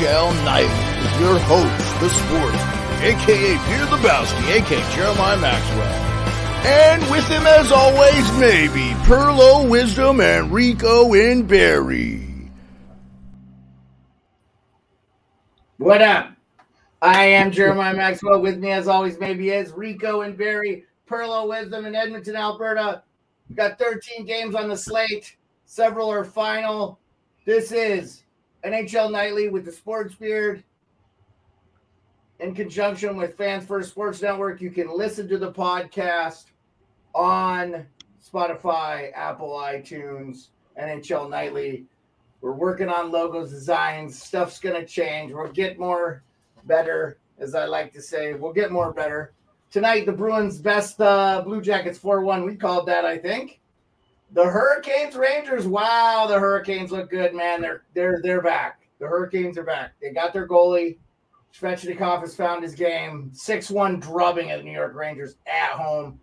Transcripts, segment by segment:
NHL Night with your host, the sports, aka Peter Lebowski, aka Jeremiah Maxwell. And with him, as always, maybe Perlo Wisdom and Rico in Barry. What up? I am Jeremiah Maxwell. With me, as always, maybe is Rico and Barry, Perlo Wisdom in Edmonton, Alberta. We got 13 games on the slate. Several are final. This is NHL Nightly with the Sports Beard. In conjunction with Fans First Sports Network, you can listen to the podcast on Spotify, Apple, iTunes, NHL Nightly. We're working on logos, designs. Stuff's going to change. We'll get more better, as I like to say. We'll get more better. Tonight, the Bruins' best uh, Blue Jackets 4 1. We called that, I think. The Hurricanes Rangers. Wow, the Hurricanes look good, man. They're they're they're back. The Hurricanes are back. They got their goalie. Svechnikov has found his game. 6-1 drubbing at the New York Rangers at home.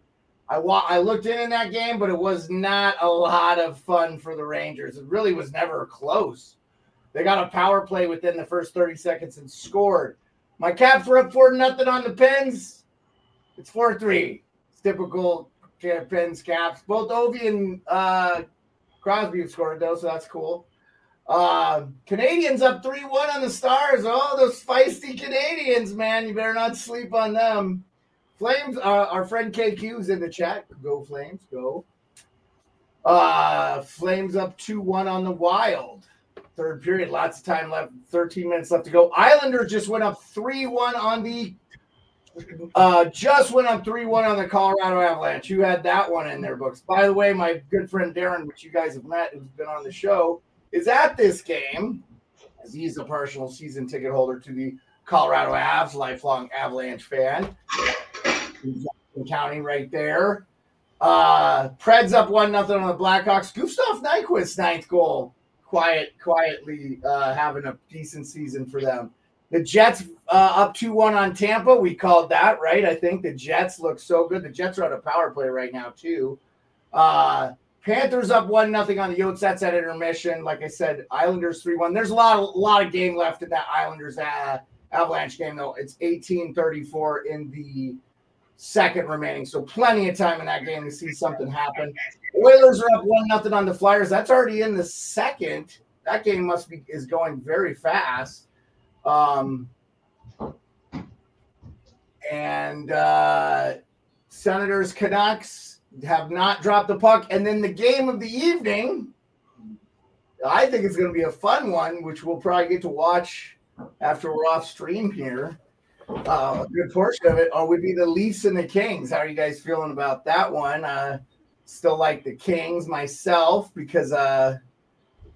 I wa- I looked in in that game, but it was not a lot of fun for the Rangers. It really was never close. They got a power play within the first 30 seconds and scored. My Caps were up 4 nothing on the Pens. It's 4 3. It's typical Pens Caps. Both Ovi and uh, Crosby have scored, though, so that's cool. Uh, Canadiens up 3 1 on the Stars. Oh, those feisty Canadiens, man. You better not sleep on them. Flames, uh, our friend KQ's in the chat. Go Flames, go. Uh, Flames up 2 1 on the Wild. Third period, lots of time left, 13 minutes left to go. Islanders just went up 3 1 on the. Uh, just went up 3 1 on the Colorado Avalanche. You had that one in their books. By the way, my good friend Darren, which you guys have met, who's been on the show, is at this game, as he's a partial season ticket holder to the Colorado Avs, lifelong Avalanche fan. County right there. Uh Preds up one nothing on the Blackhawks. Gustav Nyquist ninth goal. Quiet, quietly uh, having a decent season for them. The Jets uh, up two one on Tampa. We called that right. I think the Jets look so good. The Jets are on a power play right now too. Uh, Panthers up one nothing on the Yotes. That's at intermission. Like I said, Islanders three one. There's a lot, of, a lot of game left in that Islanders uh, Avalanche game though. It's 18-34 in the second remaining. So plenty of time in that game to see something happen. Oilers are up one nothing on the Flyers. That's already in the second. That game must be is going very fast. Um, and uh, Senators Canucks have not dropped the puck. And then the game of the evening, I think it's going to be a fun one, which we'll probably get to watch after we're off stream here uh, a good portion of it uh, would be the Leafs and the Kings. How are you guys feeling about that one? Uh, still like the Kings myself because uh,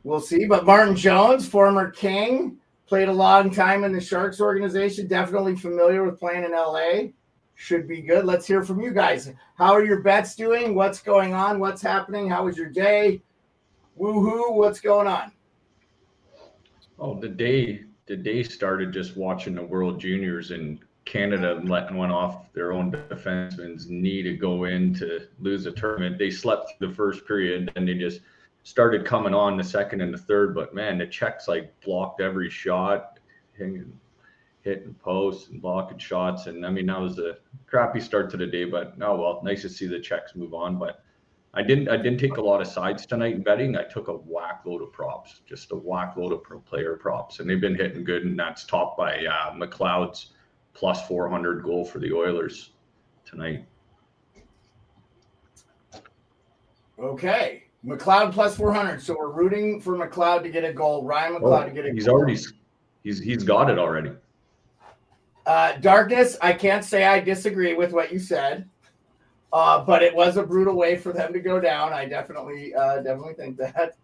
we'll see. But Martin Jones, former King, played a long time in the Sharks organization. Definitely familiar with playing in LA. Should be good. Let's hear from you guys. How are your bets doing? What's going on? What's happening? How was your day? Woohoo! What's going on? Oh, the day the day started just watching the World Juniors and Canada letting one off their own defenseman's knee to go in to lose a tournament. They slept the first period and they just started coming on the second and the third. But man, the Czechs like blocked every shot, hitting, hitting posts and blocking shots. And I mean, that was a crappy start to the day. But oh well, nice to see the Czechs move on. But I didn't I didn't take a lot of sides tonight in betting. I took a whack load of props, just a whack load of pro player props, and they've been hitting good. And that's topped by uh, McLeod's plus 400 goal for the Oilers tonight. Okay, McLeod plus 400. So we're rooting for McLeod to get a goal. Ryan McLeod oh, to get a he's goal. already he's he's got it already. Uh, darkness. I can't say I disagree with what you said. Uh, but it was a brutal way for them to go down. I definitely, uh, definitely think that.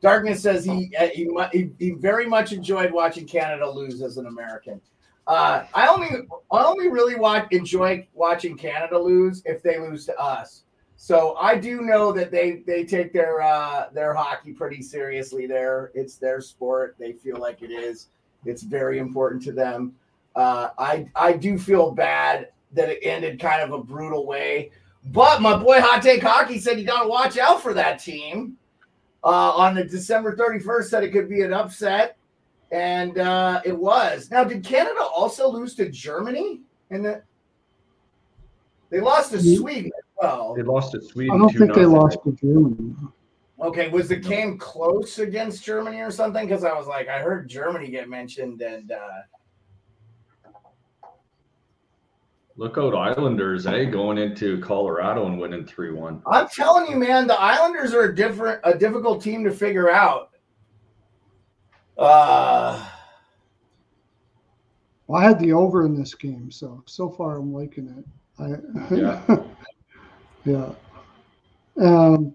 Darkness says he, uh, he, he he very much enjoyed watching Canada lose as an American. Uh, I only I only really watch enjoy watching Canada lose if they lose to us. So I do know that they they take their uh, their hockey pretty seriously. There, it's their sport. They feel like it is. It's very important to them. Uh, I I do feel bad that it ended kind of a brutal way. But my boy Hot Take Hockey said you got to watch out for that team. Uh, on the December 31st, said it could be an upset. and uh, it was. Now, did Canada also lose to Germany? And the they lost to Sweden as well. They lost to Sweden. I don't think they lost to Germany. Okay, was the game close against Germany or something? Because I was like, I heard Germany get mentioned, and uh, Look out, Islanders, eh? Going into Colorado and winning 3 1. I'm telling you, man, the Islanders are a different, a difficult team to figure out. Uh, Well, I had the over in this game, so so far I'm liking it. I, Yeah. yeah. Um,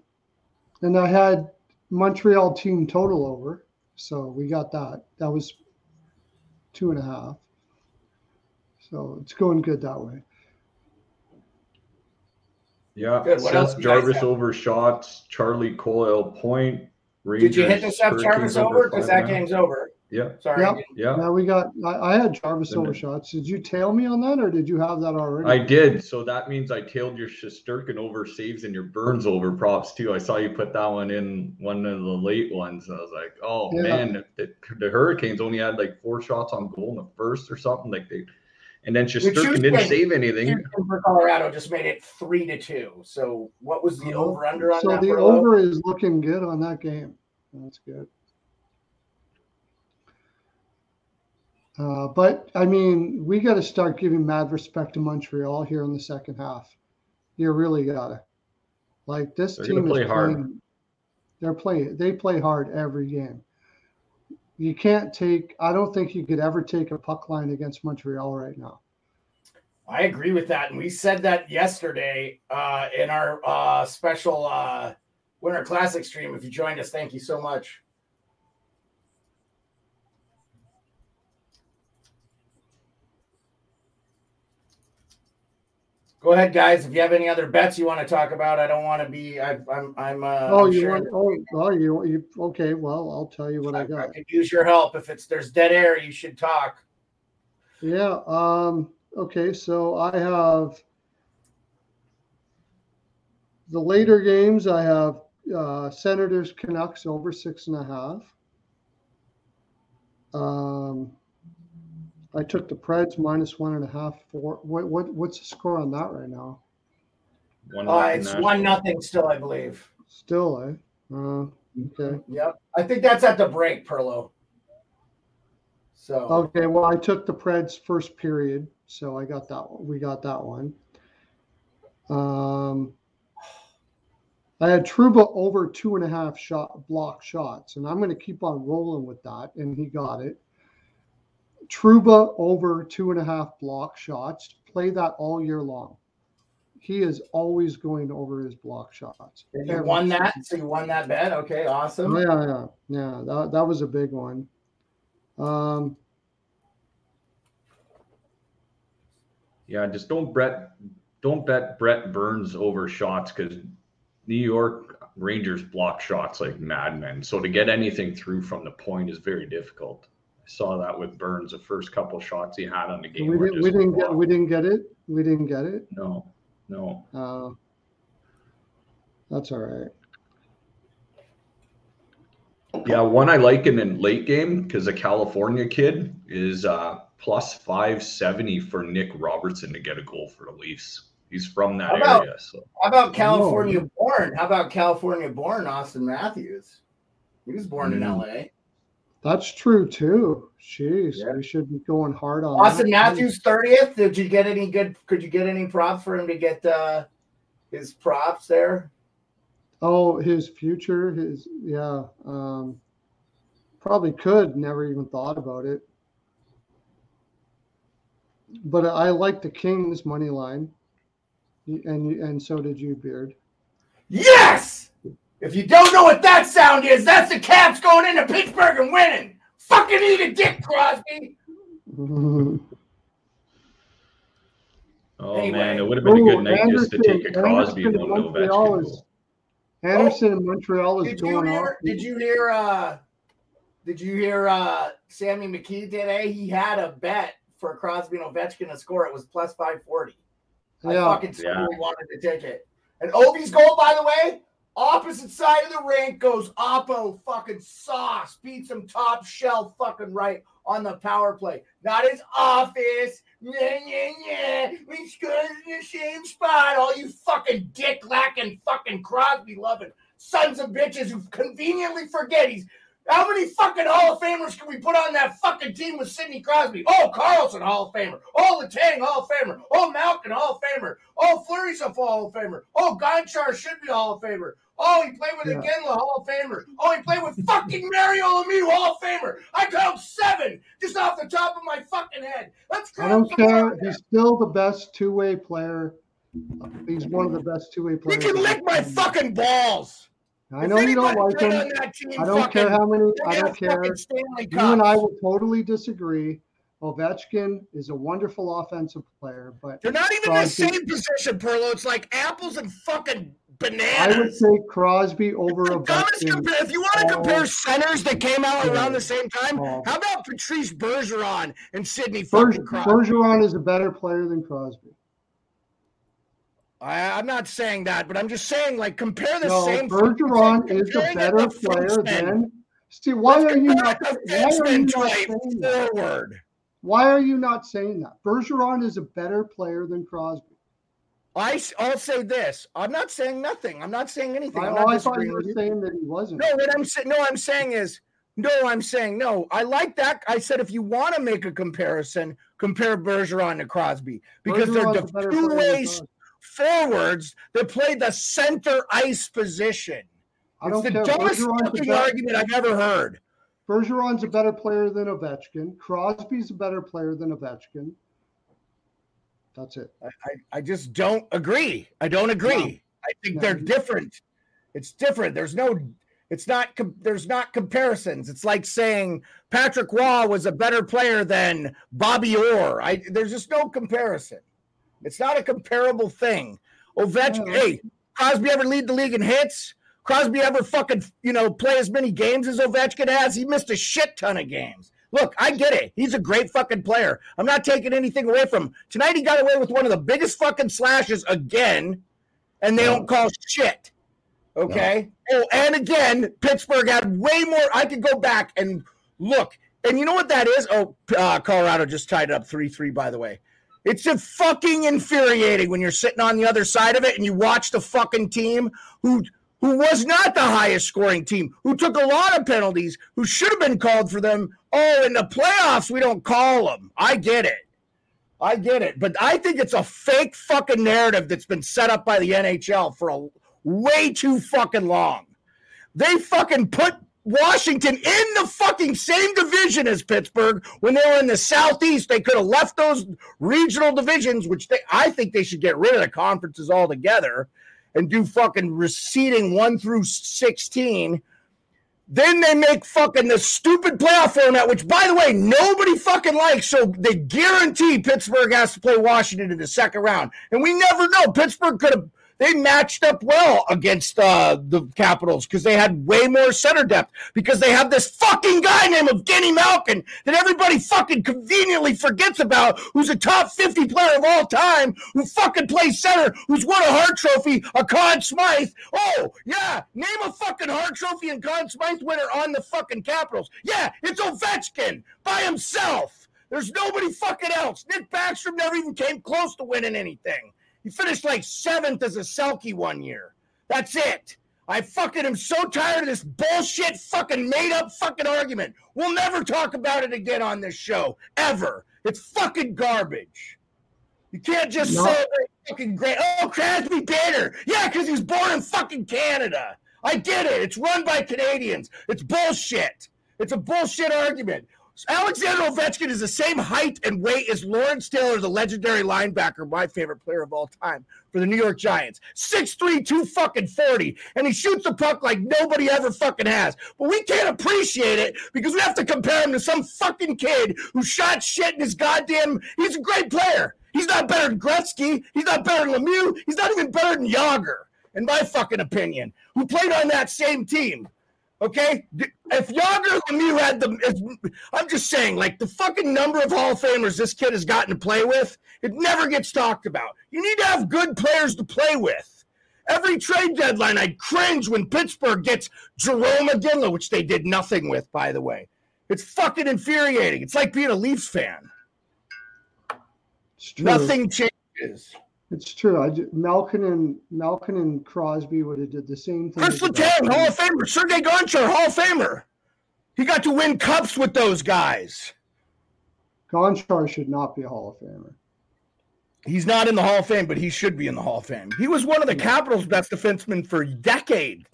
and I had Montreal team total over, so we got that. That was two and a half. So it's going good that way. Yeah. Good. What else Seth you Jarvis have? over shots. Charlie Coyle point. did you hit the Rangers, Seth Jarvis over? Because that and a half. game's over. Yeah. Sorry. Yeah. Yeah. Now we got. I, I had Jarvis over shots. Did you tail me on that, or did you have that already? I did. So that means I tailed your Shesterkin over saves and your Burns over props too. I saw you put that one in one of the late ones. I was like, oh Yeah. man, the, the Hurricanes only had like four shots on goal in the first or something. Like they, and then Shesterkin didn't Houston- save anything. Houston for Colorado just made it three to two. So what was the oh, over under on so that? the Perlo? over is looking good on that game. That's good. Uh, but I mean, we got to start giving mad respect to Montreal here in the second half. You really gotta. Like this They're team play is hard. playing. They're playing. They play hard every game. You can't take. I don't think you could ever take a puck line against Montreal right now. I agree with that, and we said that yesterday uh, in our uh, special uh, Winter Classic stream. If you joined us, thank you so much. Go ahead, guys. If you have any other bets you want to talk about, I don't want to be. I, I'm. I'm. Uh, Oh, I'm you sure want? Oh, oh, you, you. Okay. Well, I'll tell you what I I, got. I could use your help. If it's there's dead air, you should talk. Yeah. Um, okay. So I have the later games. I have uh, Senators Canucks over six and a half. Um, I took the Preds minus one and a half. Four. What? What? What's the score on that right now? One Uh, it's Nashville. one nothing still, I believe. Still, eh? Uh, okay. Yep. I think that's at the break, Perlo. So Okay, well, I took the Preds first period, so I got that. one. We got that one. Um, I had Trouba over two and a half shot block shots, and I'm going to keep on rolling with that, and he got it. Trouba over two and a half block shots. Play that all year long. He is always going over his block shots. you Every won that. So you won that bet. Okay, awesome. Oh, yeah, yeah, yeah. That, that was a big one. Um, Yeah, just don't bet don't bet Brent Burns over shots because New York Rangers block shots like madmen. So to get anything through from the point is very difficult. I saw that with Burns. The first couple shots he had on the game. we were didn't, we didn't get blocked. we didn't get it. We didn't get it. no, no. Uh, that's all right. Yeah, one I like in the late game because a California kid is uh, plus five seventy for Nick Robertson to get a goal for the Leafs. He's from that How about- area, so How about California born? How about California born Austin Matthews? He was born in Mm. LA. That's true too. Jeez, Yeah. we should be going hard on Austin. Matthews 30th. Did you get any good could you get any props for him to get uh his props there? Oh, his future, his yeah. Um, probably could. Never even thought about it. But I like the Kings money line, and and so did you, Beard. Yes! If you don't know what that sound is, that's the Caps going into Pittsburgh and winning. Fucking eat a dick, Crosby. oh Anyway. man, it would have been a Ooh, good night just to take a Crosby Anderson and in one Montreal Ovechkin. is. Anderson in Montreal is Did you going hear off. did you hear uh did you hear uh Sammy McKee today? He had a bet for Crosby and Ovechkin to score. It was plus 540. I Yeah. fucking Yeah. wanted to take it. And Ovi's goal, by the way, Opposite side of the rink goes Oppo fucking sauce. Beats him top shelf fucking right on the power play. Not his office. Yeah, yeah, yeah. We scored in the same spot. All you fucking dick lacking fucking Crosby loving sons of bitches who conveniently forget he's how many fucking Hall of Famers can we put on that fucking team with Sidney Crosby? Oh, Carlson, Hall of Famer. Oh, Letang, Hall of Famer. Oh, Malkin, Hall of Famer. Oh, Fleury's a Hall of Famer. Oh, Gonchar should be Hall of Famer. Oh, he played with yeah. Iginla, Hall of Famer. Oh, he played with fucking Mario Lemieux, Hall of Famer. I count seven just off the top of my fucking head. Let's count. I don't care. He's still the best two-way player. He's one of the best two-way players. You can lick my fucking balls. I know you don't like him. I don't care how many. I don't care. You and I will totally disagree. Ovechkin is a wonderful offensive player, but they're not even Crosby, the same position, Perlo. It's like apples and fucking bananas. I would say Crosby over Ovechkin. Compare, if you want to compare centers that came out around the same time, oh. how about Patrice Bergeron and Sidney Berge, Bergeron is a better player than Crosby. I, am not saying that, but I'm just saying, like, compare the no, same. Bergeron is a better player than. See, why are you not? Why are you not saying forward? That? Why are you not saying that? Bergeron is a better player than Crosby. I, I'll say this. I'm not saying nothing. I'm not saying anything. I'm not oh, I thought you were saying that he wasn't. No, what I'm saying, no, I'm saying is, no, I'm saying no. I like that. I said if you want to make a comparison, compare Bergeron to Crosby because Bergeron's they're the two ways forwards that play the center ice position. I it's the care. dumbest fucking argument I've ever heard. Bergeron's a better player than Ovechkin. Crosby's a better player than Ovechkin. That's it. I, I, just don't agree. I don't agree. No. I think no. they're different. It's different. There's no it's not there's not comparisons. It's like saying Patrick Roy was a better player than Bobby Orr. I there's just no comparison. It's not a comparable thing. Ovechkin, hey, Crosby ever lead the league in hits? Crosby ever fucking, you know, play as many games as Ovechkin has? He missed a shit ton of games. Look, I get it. He's a great fucking player. I'm not taking anything away from him. Tonight he got away with one of the biggest fucking slashes again, and they don't call shit. Okay. No. Oh, and again, Pittsburgh had way more. I could go back and look. And you know what that is? Oh, uh, Colorado just tied it up 3 3, by the way. It's a fucking infuriating when you're sitting on the other side of it and you watch the fucking team who who was not the highest scoring team, who took a lot of penalties, who should have been called for them. Oh, in the playoffs, we don't call them. I get it. I get it. But I think it's a fake fucking narrative that's been set up by the NHL for a way too fucking long. They fucking put Washington in the fucking same division as Pittsburgh when they were in the Southeast. They could have left those regional divisions, which they, I think they should get rid of the conferences altogether and do fucking reseeding one through 16. Then they make fucking the stupid playoff format, which by the way, nobody fucking likes. So they guarantee Pittsburgh has to play Washington in the second round. And we never know. Pittsburgh could have they matched up well against uh, the Capitals because they had way more center depth because they have this fucking guy named Evgeny Malkin that everybody fucking conveniently forgets about, who's a top 50 player of all time, who fucking plays center, who's won a Hart Trophy, a Conn Smythe. Oh, yeah, name a fucking Hart Trophy and Conn Smythe winner on the fucking Capitals. Yeah, it's Ovechkin by himself. There's nobody fucking else. Nick Backstrom never even came close to winning anything. He finished like seventh as a Selke one year. That's it. I fucking am so tired of this bullshit fucking made up fucking argument. We'll never talk about it again on this show. Ever. It's fucking garbage. You can't just no. celebrate fucking great. Oh, Crosby Banner. Yeah, because he's born in fucking Canada. I get it. It's run by Canadians. It's bullshit. It's a bullshit argument. Alexander Ovechkin is the same height and weight as Lawrence Taylor, the legendary linebacker, my favorite player of all time for the New York Giants. 6'3, 2 fucking 40. And he shoots the puck like nobody ever fucking has. But we can't appreciate it because we have to compare him to some fucking kid who shot shit in his goddamn. He's a great player. He's not better than Gretzky. He's not better than Lemieux. He's not even better than Jagr, in my fucking opinion, who played on that same team. Okay, if Jagr Lemieux had the, I'm just saying, like the fucking number of Hall of Famers this kid has gotten to play with, it never gets talked about. You need to have good players to play with, Every trade deadline, I cringe when Pittsburgh gets Jerome Iginla, which they did nothing with, by the way. It's fucking infuriating. It's like being a Leafs fan. Nothing changes. It's true. I Malkin and Malkin and Crosby would have did the same thing. Chris Letang, Hall of Famer. Sergei Gonchar, Hall of Famer. He got to win cups with those guys. Gonchar should not be a Hall of Famer. He's not in the Hall of Fame, but he should be in the Hall of Fame. He was one of the Capitals' best defensemen for a decade.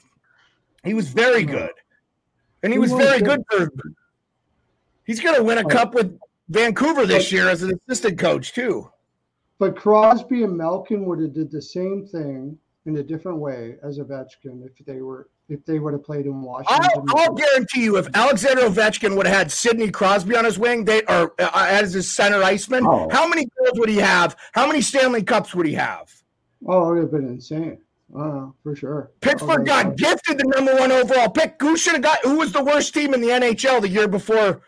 He was very good. And he He was very good. good for He's going to win a cup with Vancouver this year as an assistant coach too. But Crosby and Malkin would have did the same thing in a different way as Ovechkin if they were if they would have played in Washington. I'll, I'll guarantee you, if Alexander Ovechkin would have had Sidney Crosby on his wing, they or uh, as his center iceman, Oh. how many goals would he have? How many Stanley Cups would he have? oh, it would have been insane. Uh, for sure. Pittsburgh Oh, got gifted the number one overall pick. Who should have got? Who was the worst team in the NHL the year before?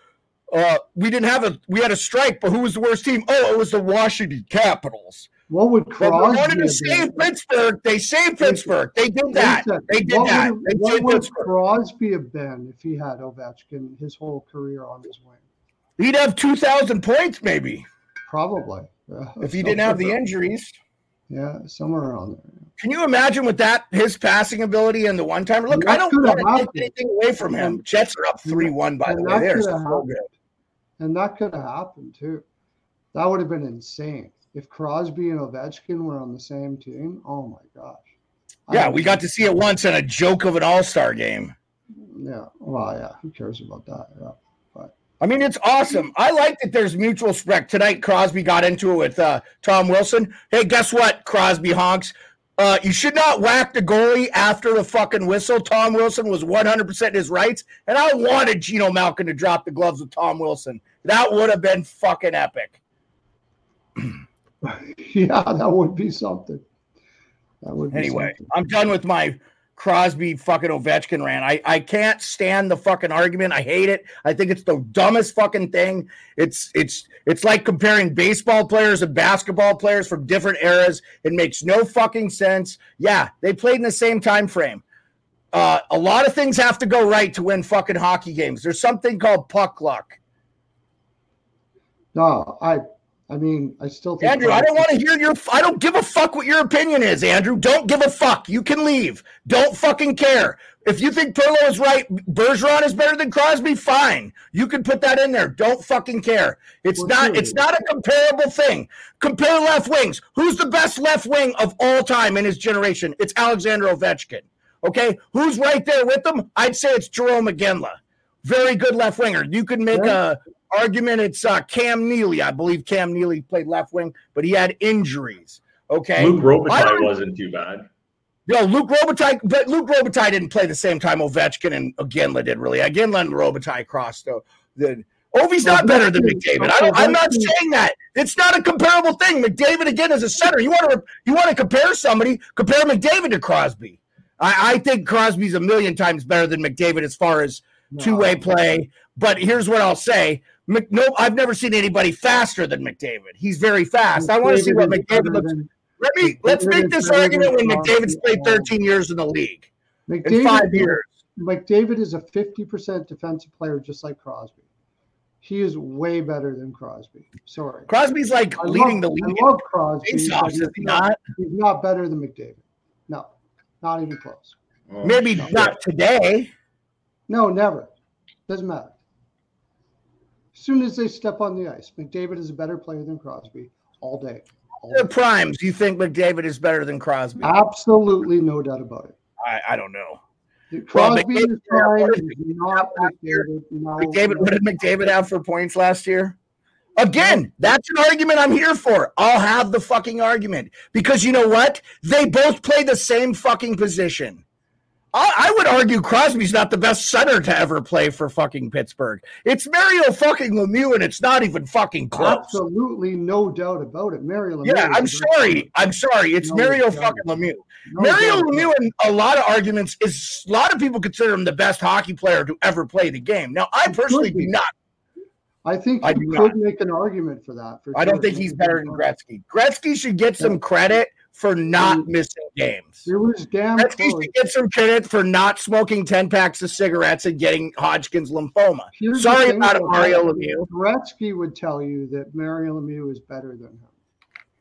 Uh, we didn't have a we had a strike, but who was the worst team? Oh, it was the Washington Capitals. What would But they Crosby wanted to have save been? Pittsburgh. They saved Pittsburgh. They did that. They did what that. Would, They what would Pittsburgh. Crosby have been if he had Ovechkin his whole career on his wing? He'd have two thousand points maybe Probably. Yeah, if he didn't have the injuries. Yeah, somewhere around there. Can you imagine with that his passing ability and the one timer? Look, I don't want to take anything away from him. Jets are up three one by the way. They're so good. And that could have happened too. That would have been insane. If Crosby and Ovechkin were on the same team, oh my gosh. Yeah, we got to see it once in a joke of an All Star game. Yeah. Well, yeah. Who cares about that? Yeah. But I mean, it's awesome. I like that there's mutual respect. Tonight, Crosby got into it with uh, Tom Wilson. Hey, guess what, Crosby honks? Uh, you should not whack the goalie after the fucking whistle. Tom Wilson was 100% in his rights, and I wanted Geno Malkin to drop the gloves with Tom Wilson. That would have been fucking epic. yeah, that would be something. That would be Anyway, something. I'm done with my Crosby fucking Ovechkin ran. I, I can't stand the fucking argument. I hate it. I think it's the dumbest fucking thing. It's it's it's like comparing baseball players and basketball players from different eras. It makes no fucking sense. Yeah, they played in the same time frame. Uh, a lot of things have to go right to win fucking hockey games. There's something called puck luck. No, I I mean, I still think Andrew, I don't want to hear your. I don't give a fuck what your opinion is, Andrew. Don't give a fuck. You can leave. Don't fucking care. If you think Perlo is right, Bergeron is better than Crosby. Fine, you can put that in there. Don't fucking care. It's Well, not. It's not a comparable thing. Compare left wings. Who's the best left wing of all time in his generation? It's Alexander Ovechkin. Okay, who's right there with them? I'd say it's Jerome Iginla. Very good left winger. You could make Yeah. a argument it's uh, Cam Neely. I believe Cam Neely played left wing, but he had injuries. Okay. Luc I Robitaille don't- wasn't too bad. No, Luc Robitaille, but Luc Robitaille didn't play the same time Ovechkin and Iginla did really. Iginla and Robitaille crossed though. The Ovi's not better than McDavid. I, I'm not saying that. It's not a comparable thing. McDavid again is a center. You want to you want to compare somebody? Compare McDavid to Crosby. I, I think Crosby's a million times better than McDavid as far as two way play. But here's what I'll say: Mc, no, I've never seen anybody faster than McDavid. He's very fast. I want to see what McDavid looks. than- Let me let's make this argument when McDavid's played 13 years in the league in McDavid, five years. McDavid is a 50% defensive player just like Crosby. He is way better than Crosby. Sorry. Crosby's like I leading love, the league I love Crosby. in he's not? He's not better than McDavid. No, not even close. Oh, Maybe shit. not today. No, never. Doesn't matter. As soon as they step on the ice, McDavid is a better player than Crosby all day. All Their primes. You think McDavid is better than Crosby? Absolutely no doubt about it. I, I don't know. Crosby McDavid- is trying what is did not? McDavid. No, McDavid, what did McDavid have for points last year? Again, that's an argument I'm here for. I'll have the fucking argument because you know what? They both play the same fucking position. I, I would argue Crosby's not the best center to ever play for fucking Pittsburgh. It's Mario fucking Lemieux, and it's not even fucking close. Absolutely no doubt about it. Mario Lemieux Yeah, I'm sorry. I'm sorry. It's No, Mario not. fucking Lemieux. No Mario doubt Lemieux, in a lot of arguments, is a lot of people consider him the best hockey player to ever play the game. Now, I personally do not. I think I you could make an argument for that. For I don't sure. think he's better than Gretzky. Gretzky should get some credit for not missing games. It was damn Gretzky close. should get some credit for not smoking 10 packs of cigarettes and getting Hodgkin's lymphoma. Here's Sorry about it, Mario. Lemieux. Gretzky would tell you that Mario Lemieux is better than him.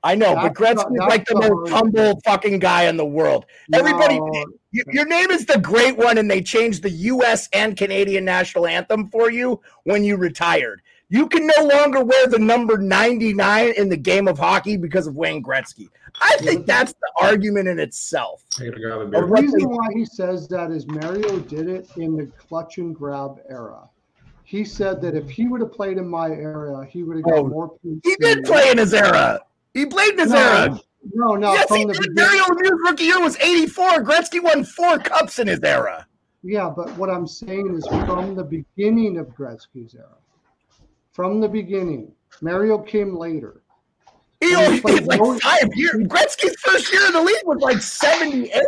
I know, but That's Gretzky's not- like the most humble fucking guy in the world. Everybody, No, your name is the great one, and they changed the U.S. and Canadian national anthem for you when you retired. You can no longer wear the number 99 in the game of hockey because of Wayne Gretzky. I think that's the argument in itself. I gotta grab a The reason why he says that is Mario did it in the clutch and grab era. He said that if he would have played in my era, he would have got Oh, more points. He did play in his era. He played in his No, era. No, no, yes, he from the did. Mario Lemieux's rookie year was 84. Gretzky won four cups in his era. Yeah, but what I'm saying is from the beginning of Gretzky's era. From the beginning. Mario came later. He only played like five years. Gretzky's first year in the league was like 78.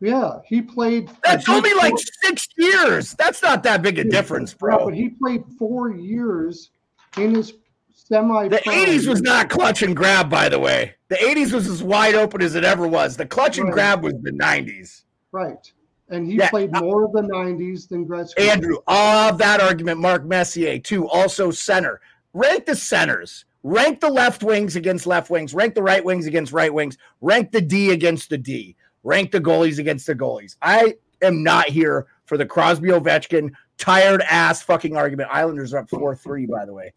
Yeah, he played. That's only like four- six years. That's not that big a difference, Yeah, bro. but he played four years in his semi. The 80s was not clutch and grab, by the way. The 80s was as wide open as it ever was. The clutch and grab was the 90s. right, and he Yeah. played more of the '90s than Gretzky. Andrew, of that argument, Mark Messier, too, also center. Rank the centers. Rank the left wings against left wings. Rank the right wings against right wings. Rank the D against the D. Rank the goalies against the goalies. I am not here for the Crosby Ovechkin tired ass fucking argument. Islanders are up 4 3, by the way.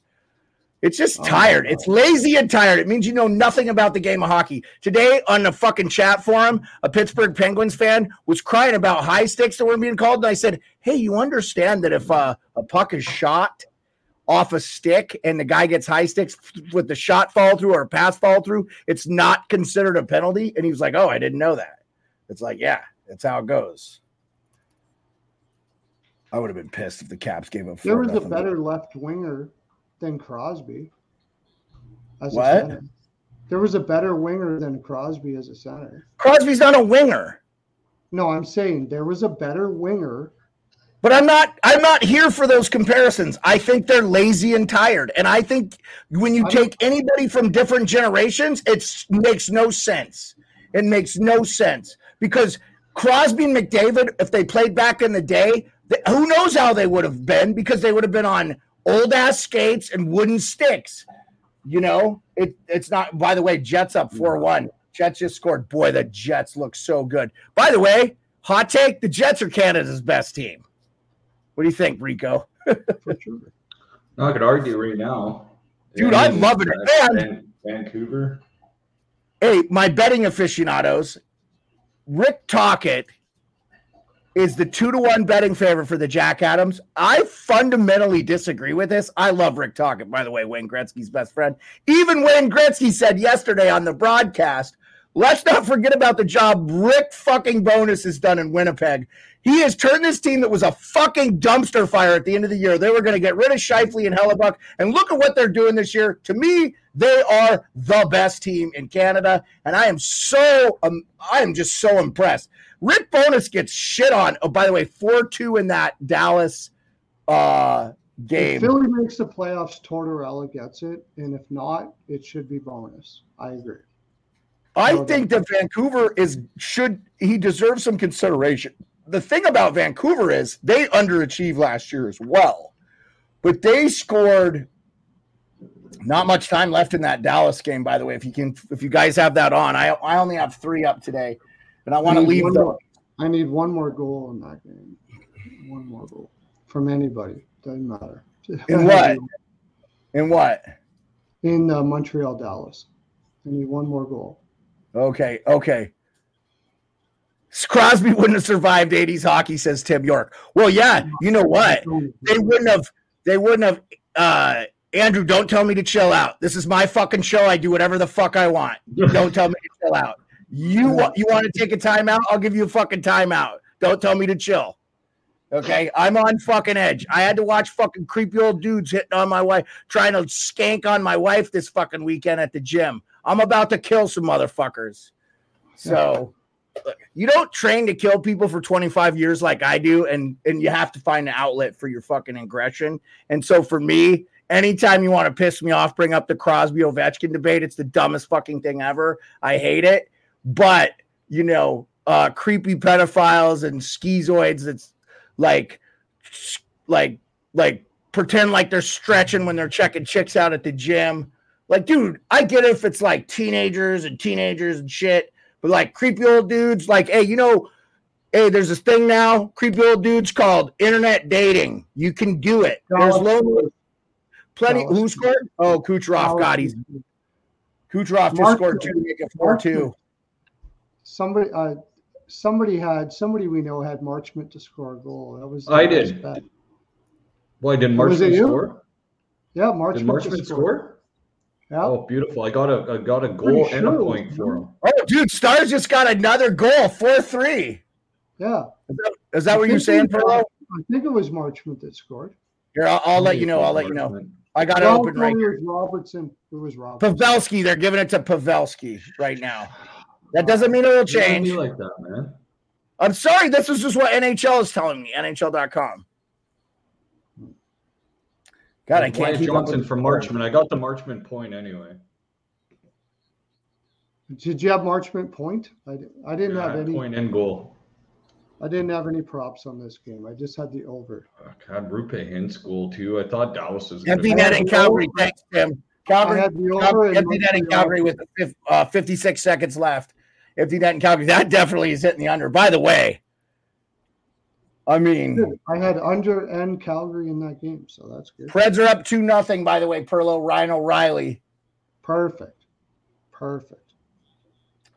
It's just Oh tired. God. It's lazy and tired. It means you know nothing about the game of hockey. Today on the fucking chat forum, a Pittsburgh Penguins fan was crying about high sticks that were being called. And I said, Hey, you understand that if uh, a puck is shot off a stick and the guy gets high sticks with the shot fall through or a pass fall through, it's not considered a penalty. And he was like, Oh, I didn't know that. It's like, yeah, that's how it goes. I would have been pissed if the Caps gave up. There was a better left winger than Crosby. As a What? There was a better winger than Crosby as a center. Crosby's not a winger. No, I'm saying there was a better winger. But I'm not I'm not here for those comparisons. I think they're lazy and tired. And I think when you take anybody from different generations, it makes no sense. It makes no sense because Crosby and McDavid, if they played back in the day, who knows how they would have been because they would have been on old ass skates and wooden sticks. You know, it, it's not. By the way, Jets up mm. four one. Jets just scored. Boy, the Jets look so good. By the way, hot take: the Jets are Canada's best team. What do you think, Rico? For sure. No, I could argue right now. Dude, I'm loving it. Vancouver. Hey, my betting aficionados, Rick Tocchet is the two to one betting favorite for the Jack Adams. I fundamentally disagree with this. I love Rick Tocchet, by the way, Wayne Gretzky's best friend. Even Wayne Gretzky said yesterday on the broadcast, let's not forget about the job Rick fucking Bowness has done in Winnipeg. He has turned this team that was a fucking dumpster fire at the end of the year. They were going to get rid of Scheifele and Hellebuyck, and look at what they're doing this year. To me, they are the best team in Canada, and I am so um, I am just so impressed. Rick Bowness gets shit on. Oh, by the way, four two in that Dallas uh, If game. Philly makes the playoffs, Tortorella gets it, and if not, it should be Bowness. I agree. I think that Vancouver is should he deserves some consideration. The thing about Vancouver is they underachieved last year as well, but they scored not much time left in that Dallas game. By the way, if you can, if you guys have that on, I I only have three up today, and I want to leave more- I need one more goal in that game. One more goal from anybody. Doesn't matter. in what in what. In uh, Montreal, Dallas. I need one more goal. Okay, okay. Crosby wouldn't have survived 80s hockey, says Tim York. Well, yeah, you know what? They wouldn't have, they wouldn't have, uh, Andrew, don't tell me to chill out. This is my fucking show. I do whatever the fuck I want. Don't tell me to chill out. You want you want to take a timeout? I'll give you a fucking timeout. Don't tell me to chill. Okay, I'm on fucking edge. I had to watch fucking creepy old dudes hitting on my wife, trying to skank on my wife this fucking weekend at the gym. I'm about to kill some motherfuckers. So you don't train to kill people for 25 years like I do, and and you have to find an outlet for your fucking aggression. And so for me, anytime you want to piss me off, bring up the Crosby Ovechkin debate. It's the dumbest fucking thing ever. I hate it. but you know, uh, creepy pedophiles and schizoids that's like, like, like pretend like they're stretching when they're checking chicks out at the gym. Like, dude, I get it if it's like teenagers and teenagers and shit, but like creepy old dudes, like, hey, you know, hey, there's this thing now, creepy old dudes called internet dating. You can do it. There's low, plenty. Who scored? Oh, Kucherov. God, he's Kucherov just scored two to make it four two. Somebody, uh, somebody had somebody we know had Marchment to score a goal. That was I did. bet. Boy, did Was it Marchment score? Yeah, Did Marchment, Marchment to score? Yeah. Oh, beautiful! I got a I got a goal Pretty and a sure it point for him. Oh, dude, Stars just got another goal, four three. yeah. Is that, is that what you're saying, it Perlo? I think it was Marchment that scored. Here, I'll, I'll let you know. I'll let you know. I got it open right no, here. It was Robertson. It was Robertson. Pavelski, they're giving it to Pavelski right now. That doesn't mean it'll change. be like that, man. I'm sorry, this is just what NHL is telling me. NHL.com. God, I can't Wyatt keep up Johnson with from the- Marchment. I got the Marchment point anyway. Did you have Marchment point? I, I didn't Yeah, have had any. point and goal. I didn't have any props on this game. I just had the over. I had Rupe in goal too. I thought Dallas was going Empty to. net in Calgary. Thanks, Tim. Calgary, had the over. Calgary empty net in Calgary with uh, 56 seconds left. Empty net in Calgary. That definitely is hitting the under. By the way, I mean, I had under and Calgary in that game, so that's good. Preds are up 2 nothing. by the way, Perlo, Ryan O'Reilly. Perfect. Perfect.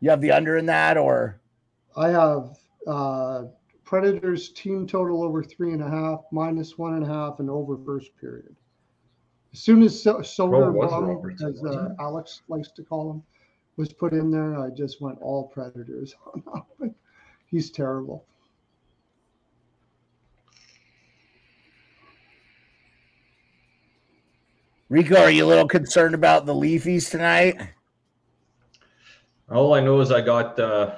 You have the under in that, or I have uh, Predators team total over three and a half, minus one and a half, and over first period. As soon as so- Soder it was Bum, as uh. Alex likes to call him, was put in there, I just went all Predators on. He's terrible. Rico, are you a little concerned about the Leafies tonight? All I know is I got uh,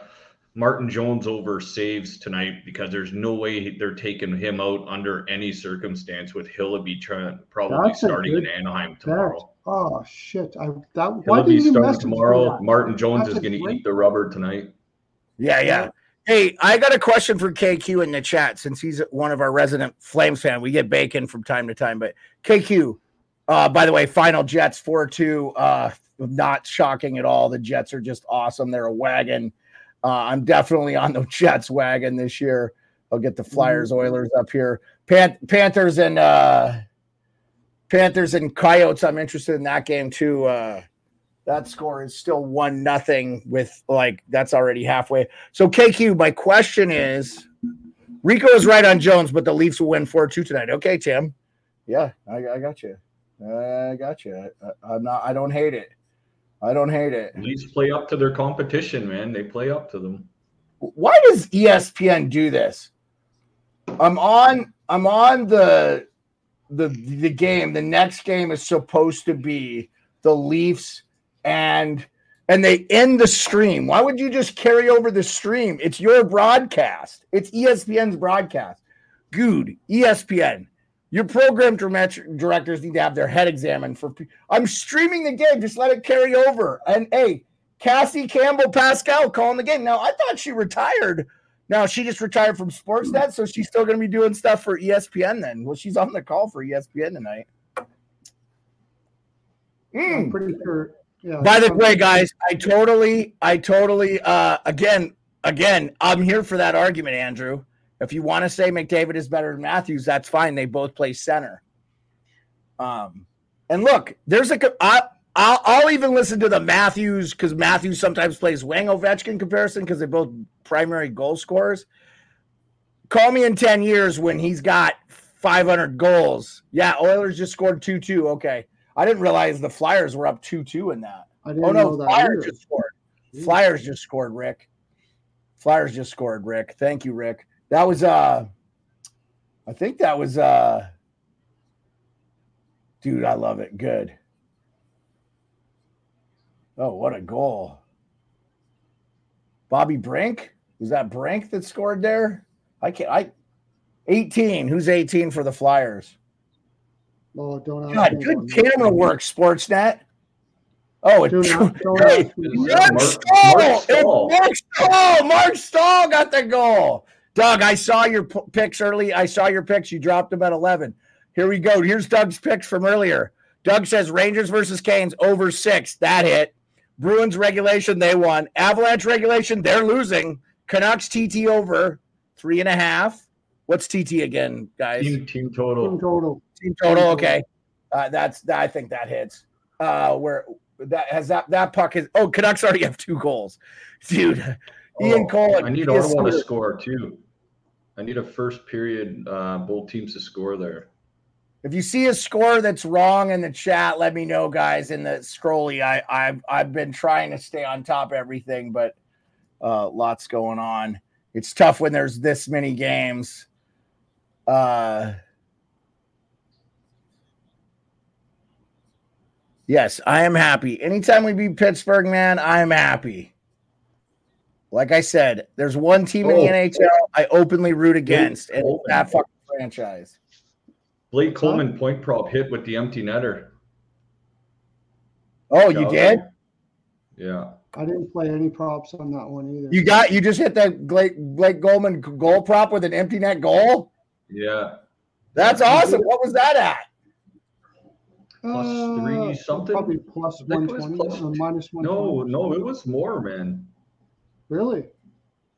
Martin Jones over saves tonight because there's no way they're taking him out under any circumstance with Hildeby trying probably That's starting in good Anaheim Bet. tomorrow. Oh shit! I that why Hildeby didn't you starting message tomorrow. that? Martin Jones That's is going to eat the rubber tonight. Yeah, yeah. Hey, I got a question for KQ in the chat since he's one of our resident Flames fan. We get bacon from time to time, but KQ, uh, by the way, final Jets 4 2. Uh, not shocking at all. The Jets are just awesome. They're a wagon. Uh, I'm definitely on the Jets wagon this year. I'll get the Flyers, Oilers up here. Pan- Panthers and uh, Panthers and Coyotes. I'm interested in that game too. Uh, that score is still one nothing with like that's already halfway. So KQ, my question is, Rico is right on Jones, but the Leafs will win four two tonight. Okay, Tim. Yeah, I, I got you. Uh, I got you. I, I'm not. I don't hate it. I don't hate it. Leafs play up to their competition, man. They play up to them. Why does ESPN do this? I'm on. I'm on the the the game. The next game is supposed to be the Leafs and and they end the stream. Why would you just carry over the stream? It's your broadcast. It's ESPN's broadcast. E ESPN. Your program directors need to have their head examined for. pe- I'm streaming the game. Just let it carry over. And hey, Cassie Campbell Pascall calling the game. Now I thought she retired. Now she just retired from Sportsnet, so she's still going to be doing stuff for ESPN. Then, well, she's on the call for ESPN tonight. Mm. I'm pretty sure. Yeah. By the way, guys, I totally, I totally, uh, again, again, I'm here for that argument, Andrew. If you want to say McDavid is better than Matthews, that's fine. They both play center. Um, and look, there's a, I, I'll, I'll even listen to the Matthews because Matthews sometimes plays wing Ovechkin comparison because they're both primary goal scorers. Call me in 10 years when he's got 500 goals. Yeah, Oilers just scored 2 2. Okay. I didn't realize the Flyers were up 2 2 in that. I didn't Oh know no, that. Flyers either. just scored. Flyers just scored, Rick. Flyers just scored, Rick. Thank you, Rick. That was uh I think that was uh dude, I love it. Good. Oh, what a goal. Bobby Brink? Was that Brink that scored there? I can't I 18. Who's 18 for the Flyers? Oh, don't ask God, me good about camera work, Sportsnet. Oh, it's Two and a half, two Hey, half, two and a Mark- half. Mark Marc Staal. Marc Staal. Mark Stahl got the goal. Doug, I saw your p- picks early. I saw your picks. You dropped them at 11. Here we go. Here's Doug's picks from earlier. Doug says Rangers versus Canes over six. That hit. Bruins regulation, they won. Avalanche regulation, they're losing. Canucks TT over three and a half. What's TT again, guys? Team, team Team total. total. Team total. Okay, uh, that's I think that hits. Uh, where that has that that puck is. Oh, Canucks already have two goals, dude. Ian Oh, Cole. I need Ottawa to score too. I need a first period, uh, both teams to score there. If you see a score that's wrong in the chat, let me know, guys. In the scrolly, I I've I've been trying to stay on top of everything, but uh, lots going on. It's tough when there's this many games. Uh, yes, I am happy. Anytime we beat Pittsburgh, man, I am happy. Like I said, there's one team in the Oh. NHL I openly root against, and it's Coleman. that fucking franchise. Blake Coleman point prop hit with the empty netter. Oh, you That was- did? Yeah. I didn't play any props on that one either. You got you just hit that Blake, Blake Coleman goal prop with an empty net goal. Yeah. That's awesome. What was that at? Plus Uh, three something? Probably plus I think it was 120 or minus 120. No, no, it was more, man. Really?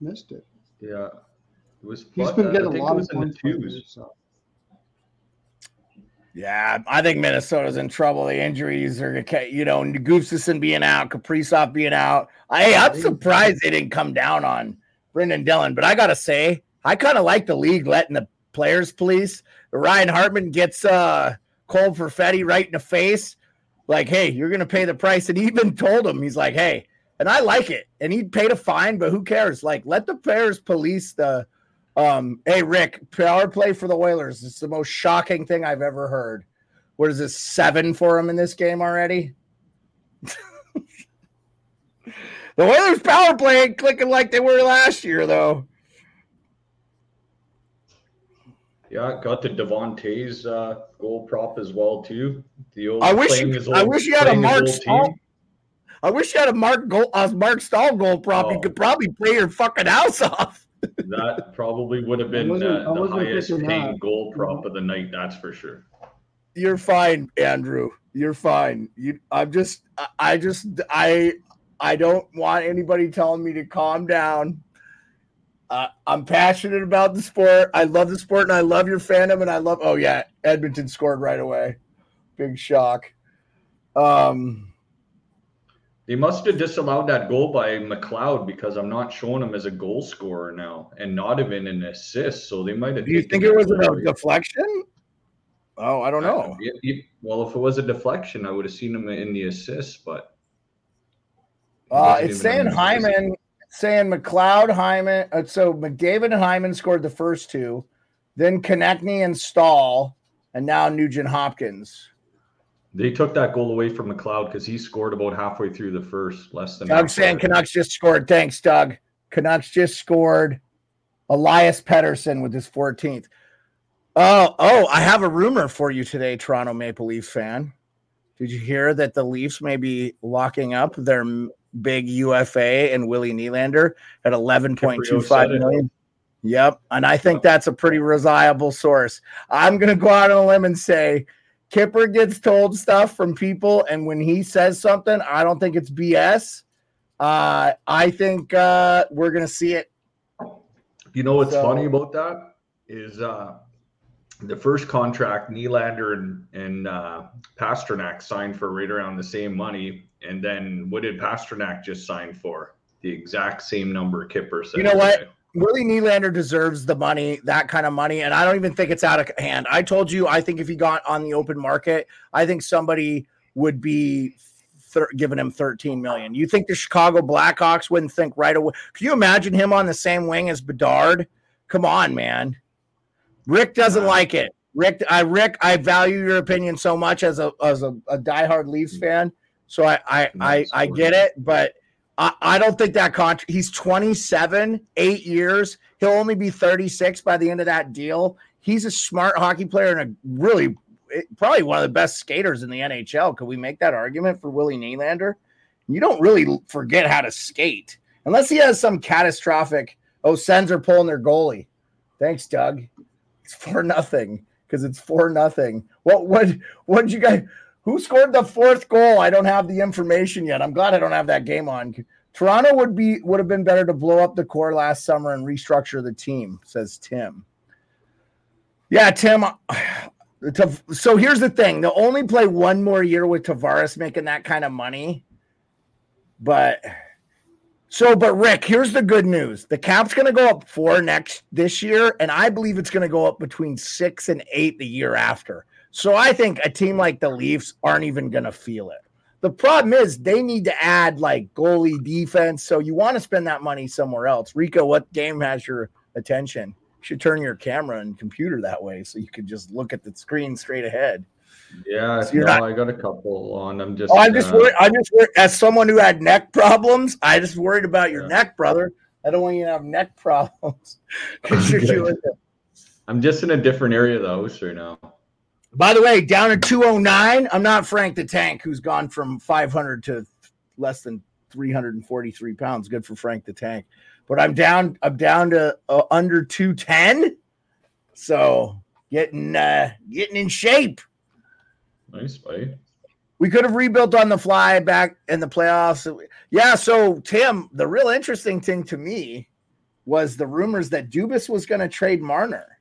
Missed it. Yeah. It was He's plus- been I getting a lot of was in the points twos. so. Yeah, I think Minnesota's in trouble. The injuries are, you know, Gustavsson being out, Kaprizov being out. I, I'm surprised they didn't come down on Brendan Dillon, but I gotta say, I kind of like the league letting the players police. Ryan Hartman gets uh Cole Perfetti right in the face, like, hey, you're gonna pay the price. And he even told him, he's like, hey, and I like it. And he paid a fine, but who cares? Like, let the players police the um, hey Rick, power play for the Oilers. It's the most shocking thing I've ever heard. What is this seven for him in this game already? the Oilers power play ain't clicking like they were last year, though. Yeah, got the Devontae's uh, goal prop as well too. The old I wish you- I wish you had a Marc Staal team. I wish you had a Mark goal, uh, Marc Staal goal prop. You Oh. could probably play your fucking house off. That probably would have been wasn't- uh, the wasn't highest thinking paying that. goal prop of the night. That's for sure. You're fine, Andrew. You're fine. You, I'm just, I- I just, I, I don't want anybody telling me to calm down. Uh, I'm passionate about the sport. I love the sport, and I love your fandom, and I love. Oh yeah, Edmonton scored right away. Big shock. Um, They must have disallowed that goal by McLeod because I'm not showing him as a goal scorer now, and not even an assist. So they might have. do you think it was a deflection? Oh, I don't know. It- it- well, if it was a deflection, I would have seen him in the assist, but it Uh, it's saying. Hyman, saying McLeod, Hyman. Uh, so McDavid and Hyman scored the first two, then Konecny and Staal, and now Nugent Hopkins. They took that goal away from McLeod because he scored about halfway through the first, less than. Doug saying. Canucks just scored. Thanks, Doug. Canucks just scored. Elias Pettersson with his 14th. Oh, oh, I have a rumor for you today, Toronto Maple Leaf fan. Did you hear that the Leafs may be locking up their big UFA and Willie Nylander at eleven point two five Kypreos said it. million? Yep, and I think that's a pretty reliable source. I'm going to go out on a limb and say Kipper gets told stuff from people, and when he says something, I don't think it's BS. Uh, I think uh, we're going to see it. You know what's So- funny about that is uh, the first contract Nylander and, and uh, Pastrnak signed for right around the same money, and then what did Pastrnak just sign for? The exact same number. Kipper said. You know what? Willie Nylander deserves the money, that kind of money, and I don't even think it's out of hand. I told you, I think if he got on the open market, I think somebody would be thir- giving him 13 million. You think the Chicago Blackhawks wouldn't think right away? Can you imagine him on the same wing as Bedard? Come on, man. Rick doesn't like it. Rick, I Rick, I value your opinion so much as a as a, a diehard Leafs mm. fan. So I I I, I get it, but I, I don't think that contract. He's 27, eight years. He'll only be 36 by the end of that deal. He's a smart hockey player and a really eh, probably one of the best skaters in the NHL. Could we make that argument for Willie Nylander? You don't really forget how to skate unless he has some catastrophic. Oh, Sens are pulling their goalie. Thanks, Doug. It's for nothing because it's for nothing. What what what did you guys? Who scored the fourth goal? I don't have the information yet. I'm glad I don't have that game on. Toronto would be would have been better to blow up the core last summer and restructure the team, says Tim. Yeah, Tim. So here's the thing: they'll only play one more year with Tavares making that kind of money. But so, but Rick, here's the good news: the cap's going to go up four next this year, and I believe it's going to go up between six and eight the year after. So I think a team like the Leafs aren't even going to feel it. The problem is they need to add like goalie defense. So you want to spend that money somewhere else. Rico, what game has your attention? You should turn your camera and computer that way so you could just look at the screen straight ahead. Yeah, so no, not, I got a couple on. I'm just. Oh, I'm just uh, worried. I'm just worried. As someone who had neck problems, I just worried about your yeah. neck, brother. I don't want you to have neck problems. I'm just in a different area though, sure now. By the way, down at 209, I'm not Frank the Tank, who's gone from 500 to less than 343 pounds. Good for Frank the Tank. But I'm down. I'm down to uh, under 210. So getting uh, getting in shape. Nice, buddy. We could have rebuilt on the fly back in the playoffs. Yeah. So Tim, the real interesting thing to me was the rumors that Dubas was going to trade Marner.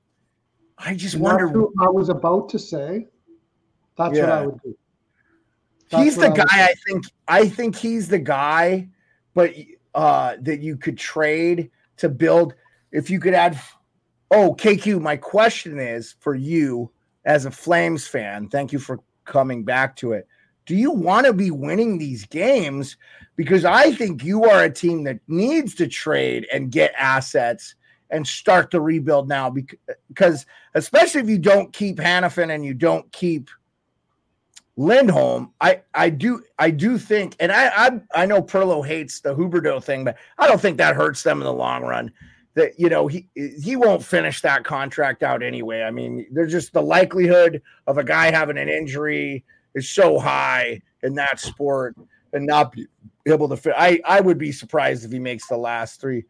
I just and wonder. I was about to say. That's yeah. what I would do. That's he's the guy. I think. I think he's the guy, but uh, that you could trade to build. If you could add. Oh, KQ. My question is for you as a Flames fan. Thank you for coming back to it. Do you want to be winning these games? Because I think you are a team that needs to trade and get assets and start the rebuild now because especially if you don't keep Hanifin and you don't keep Lindholm, I I do I do think, and I I, I know Perlo hates the Huberdeau thing, but I don't think that hurts them in the long run. That you know he he won't finish that contract out anyway. I mean, there's just the likelihood of a guy having an injury is so high in that sport and not be able to fit. I I would be surprised if he makes the last three.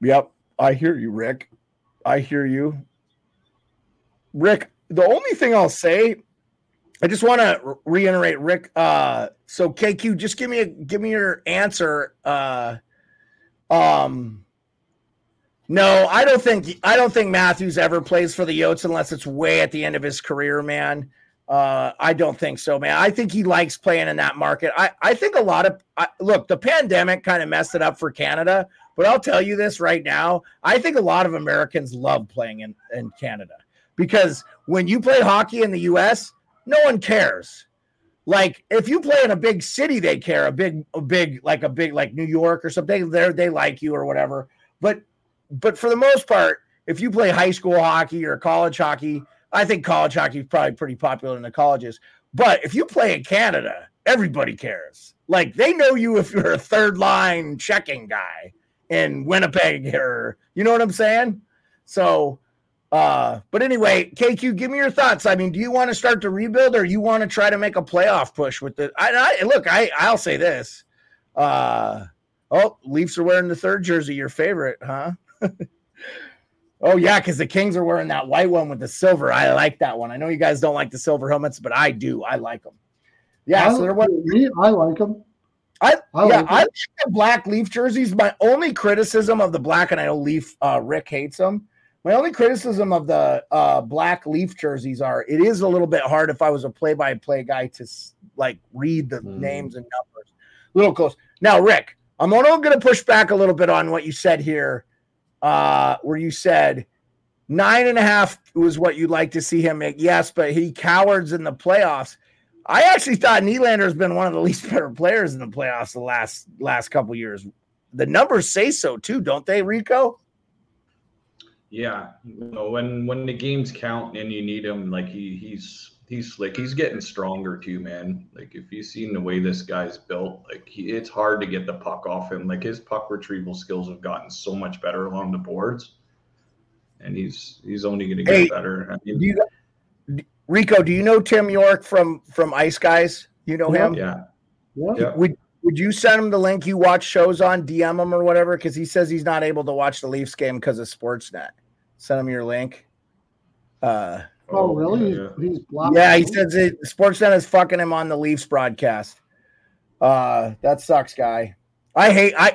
Yep, I hear you, Rick. I hear you. Rick, the only thing I'll say, I just want to reiterate, Rick. Uh, so KQ, just give me a give me your answer. Uh, um, no, I don't think I don't think Matthews ever plays for the Yotes unless it's way at the end of his career, man. Uh, I don't think so, man. I think he likes playing in that market. I, I think a lot of I, look, the pandemic kind of messed it up for Canada, but I'll tell you this right now. I think a lot of Americans love playing in, in Canada because when you play hockey in the US, no one cares. Like if you play in a big city, they care. A big, a big, like a big, like New York or something. There, they like you or whatever. But, but for the most part, if you play high school hockey or college hockey, I think college hockey is probably pretty popular in the colleges. But if you play in Canada, everybody cares. Like they know you if you're a third line checking guy in Winnipeg or you know what I'm saying? So uh but anyway, KQ, give me your thoughts. I mean, do you want to start to rebuild or you want to try to make a playoff push with it? I, I look, I I'll say this. Uh oh, Leafs are wearing the third jersey, your favorite, huh? oh yeah, because the Kings are wearing that white one with the silver. I like that one. I know you guys don't like the silver helmets, but I do. I like them. Yeah, I, so they're what I like them. I, I yeah, like I like the black Leaf jerseys. My only criticism of the black, and I know Leaf uh, Rick hates them. My only criticism of the uh, black Leaf jerseys are it is a little bit hard if I was a play-by-play guy to like read the mm. names and numbers. A little close. Now, Rick, I'm going to push back a little bit on what you said here, uh, where you said nine and a half was what you'd like to see him make. Yes, but he cowards in the playoffs. I actually thought Nylander has been one of the least better players in the playoffs the last last couple years. The numbers say so too, don't they, Rico? Yeah, you know, when when the games count and you need him, like he he's he's slick. He's getting stronger too, man. Like if you've seen the way this guy's built, like he, it's hard to get the puck off him. Like his puck retrieval skills have gotten so much better along the boards, and he's he's only going to get hey, better. I mean, you, Rico, do you know Tim York from from Ice Guys? You know him? Yeah. Yeah. Yeah. Would would you send him the link you watch shows on, DM him or whatever? Because he says he's not able to watch the Leafs game because of Sportsnet. Send him your link. Uh Oh, really? yeah, He's, he's black. yeah, he says it Sportsnet is fucking him on the Leafs broadcast. Uh that sucks, guy. I hate I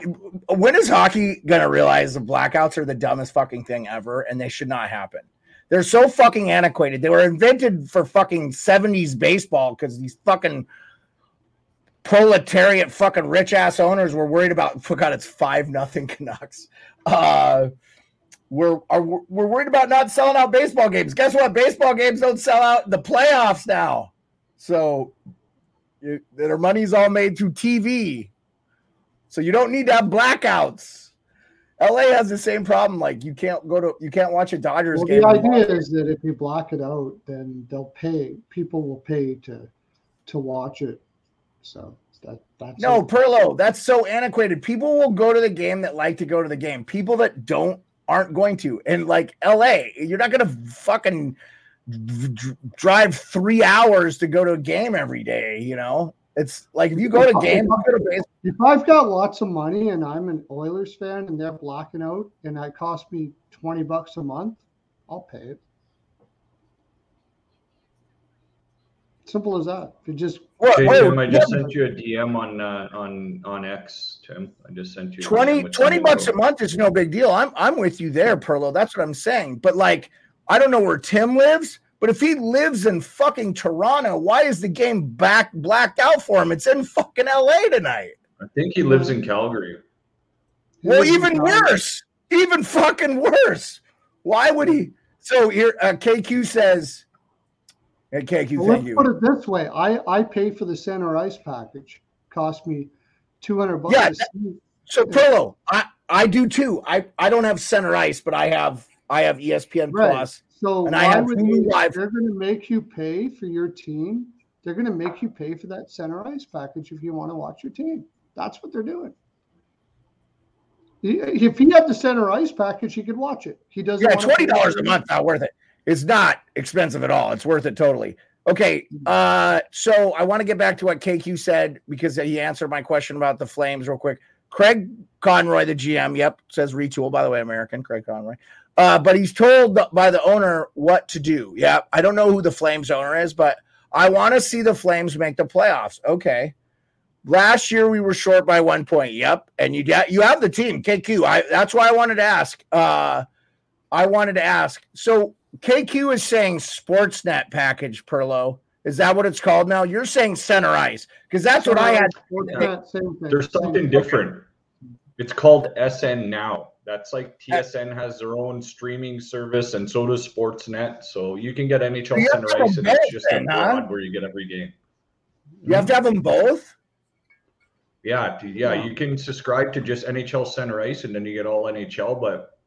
when is hockey gonna realize the blackouts are the dumbest fucking thing ever and they should not happen? They're so fucking antiquated. They were invented for fucking 70s baseball because these fucking proletariat fucking rich ass owners were worried about forgot it's five nothing Canucks. Uh we're are we're worried about not selling out baseball games. Guess what? Baseball games don't sell out the playoffs now. So you, their money's all made through TV. So you don't need to have blackouts. LA has the same problem. Like you can't go to you can't watch a Dodgers Well, game. the idea is that if you block it out, then they'll pay. People will pay to to watch it. So that that's No, it. Perlo, that's so antiquated. People will go to the game that like to go to the game. People that don't aren't going to. And like LA, you're not going to fucking drive three hours to go to a game every day. You know, it's like if you go to games, you go to base- If I've got lots of money and I'm an Oilers fan and they're blocking out and that cost me twenty bucks a month, I'll pay it. Simple as that. If you just What, Hey, wait, Tim, I just yeah, sent you a DM on uh, on on X, Tim. I just sent you a 20, 20 bucks a month is no big deal. I'm I'm with you there, Perlo. That's what I'm saying. But like, I don't know where Tim lives, but if he lives in fucking Toronto, why is the game back blacked out for him? It's in fucking LA tonight. I think he lives in Calgary. Well, even worse, even fucking worse. Why would he? So here, uh, KQ says, hey, KQ, Well, thank let's you. put it this way: I I pay for the center ice package. Cost me two hundred bucks. Yeah, a seat. So Pillow, I I do too. I I don't have center ice, but I have I have ESPN Right. Plus. So and I why would they, Live. they're going to make you pay for your team? They're going to make you pay for that center ice package if you want to watch your team. That's what they're doing. If he had the center ice package, he could watch it. He doesn't. Yeah, twenty dollars a month, not worth it. It's not expensive at all. It's worth it totally. Okay, uh, so I want to get back to what KQ said because he answered my question about the Flames real quick. Craig Conroy, the GM, yep, says retool. By the way, American Craig Conroy, uh, but he's told by the owner what to do. Yeah, I don't know who the Flames owner is, but I want to see the Flames make the playoffs. Okay. Last year we were short by one point. Yep, and you got you have the team KQ. I that's why I wanted to ask. Uh, I wanted to ask. So KQ is saying Sportsnet package, Perlo. Is that what it's called now? You're saying center ice because that's what I had. Sportsnet. There's something different. It's called SN Now. That's like uh, TSN has their own streaming service, and so does Sportsnet. So you can get NHL Center Ice, and both it's just then, abroad huh? where you get every game. You have to have them both. Yeah, d- yeah, you can subscribe to just NHL Center Ice, and then you get all NHL. But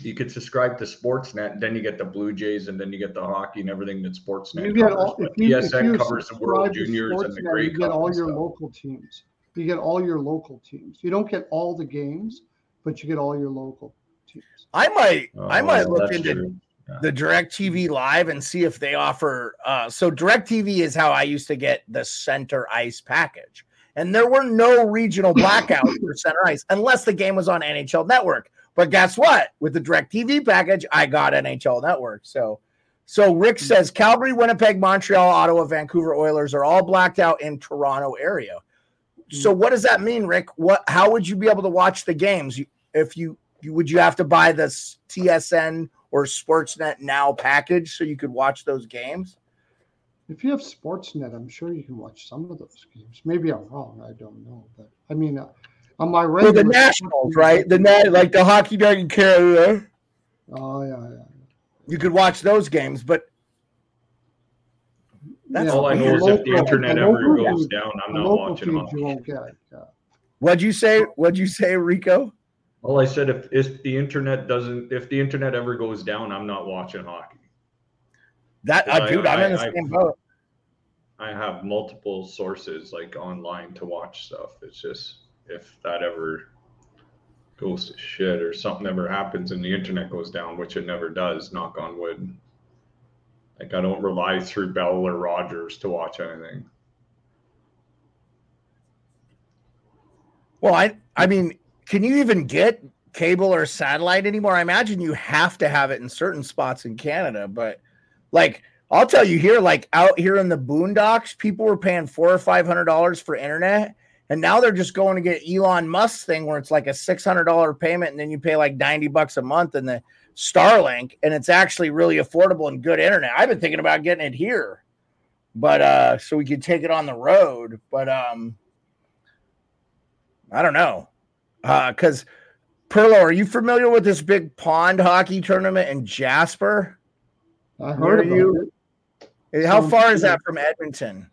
you could subscribe to Sportsnet, and then you get the Blue Jays, and then you get the hockey and everything that Sportsnet You get covers. all, But you, TSN you covers the World subscribe to Juniors and the Great. You get all your stuff. local teams. You get all your local teams. You don't get all the games, but you get all your local teams. I might I Oh, might look into true. the Direct TV Live and see if they offer. Uh, so Direct TV is how I used to get the center ice package, and there were no regional blackouts for center ice unless the game was on NHL Network. But guess what? With the Direct TV package, I got NHL Network. So, so Rick says Calgary, Winnipeg, Montreal, Ottawa, Vancouver Oilers are all blacked out in Toronto area. So what does that mean, Rick? What? How would you be able to watch the games if you, you would you have to buy this TSN or Sportsnet Now package so you could watch those games? If you have Sportsnet, I'm sure you can watch some of those games. Maybe I'm wrong. I don't know, but I mean, uh, on my regular the Nationals, right? The net, like the hockey night in Canada, Oh yeah, yeah. you could watch those games, but That's yeah. All I know is the if the internet the ever goes teams- down, I'm not watching teams them. you won't get. Yeah. what'd you say? What'd you say, Rico? All I said, if, if the internet doesn't, if the internet ever goes down, I'm not watching hockey. That uh, I- dude, I'm in the I- I- same boat. I have multiple sources like online to watch stuff. It's just if that ever goes to shit or something ever happens and the internet goes down, which it never does, knock on wood. Like I don't rely through Bell or Rogers to watch anything. Well, I I mean, can you even get cable or satellite anymore? I imagine you have to have it in certain spots in Canada, but like I'll tell you here, like out here in the boondocks, people were paying four or five hundred dollars for internet, and now they're just going to get Elon Musk's thing where it's like a six hundred dollar payment, and then you pay like ninety bucks a month and the Starlink, and it's actually really affordable and good internet. I've been thinking about getting it here, but uh, so we could take it on the road, but um, I don't know, uh, because Perlo, are you familiar with this big pond hockey tournament in Jasper? I heard about you? it. How Sounds far is that from Edmonton?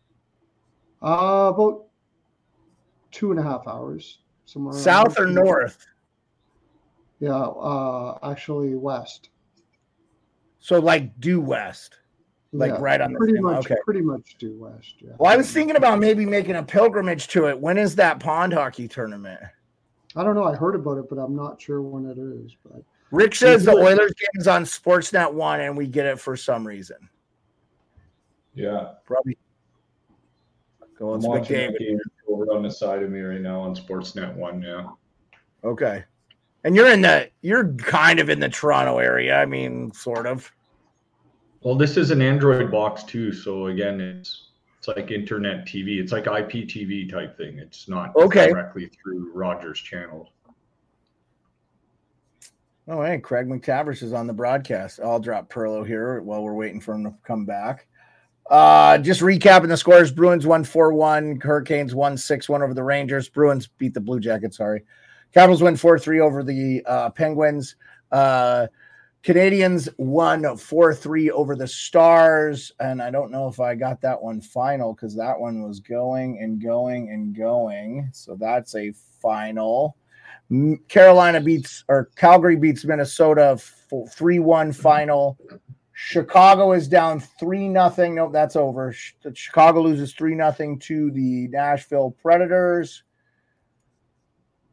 Uh, about two and a half hours. Somewhere South or north? Yeah, uh, actually west. So like due west. Like Yeah, right on the pretty same- much, okay. pretty much due west. Yeah. Well, I was thinking about maybe making a pilgrimage to it. When is that pond hockey tournament? I don't know. I heard about it, but I'm not sure when it is. But Rick says the. Oilers game is on Sportsnet One, and we get it for some reason. Yeah, Probably. Go I'm on, watching David. game over on the side of me right now on Sportsnet One. now. Okay. And you're in the you're kind of in the Toronto area. I mean, sort of. well, this is an Android box too, so again, it's it's like internet TV. It's like IPTV type thing. It's not Okay. directly through Rogers channels. Oh, hey, Craig MacTavish is on the broadcast. I'll drop Perlo here while we're waiting for him to come back. Uh, just recapping the scores Bruins 1 4 1, Hurricanes 1 6 1 over the Rangers. Bruins beat the Blue Jackets, sorry. Capitals win 4 3 over the uh, Penguins. Uh, Canadiens won 4 3 over the Stars. And I don't know if I got that one final because that one was going and going and going. So that's a final. Carolina beats or Calgary beats Minnesota 3 1 final. Chicago is down 3 nothing. Nope, that's over. Chicago loses 3 nothing to the Nashville Predators.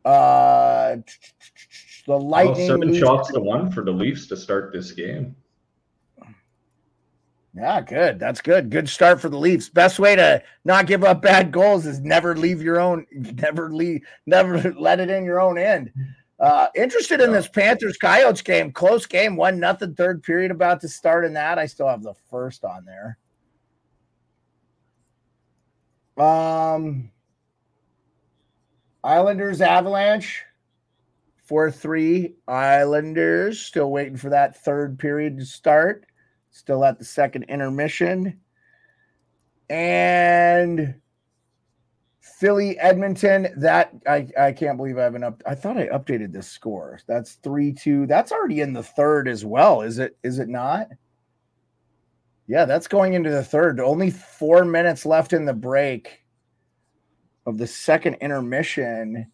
Uh, the Well, Lightning. seven shots to one for the Leafs to start this game. Yeah, good. That's good. Good start for the Leafs. Best way to not give up bad goals is never leave your own, never leave, never let it in your own end. Uh, interested in this Panthers Coyotes game. Close game, one nothing, third period about to start in that. I still have the first on there. Um, Islanders Avalanche, 4 3. Islanders still waiting for that third period to start. Still at the second intermission. And Philly Edmonton. That I, I can't believe I haven't up. I thought I updated this score. That's three two. That's already in the third as well. Is it? Is it not? Yeah, that's going into the third. Only four minutes left in the break of the second intermission.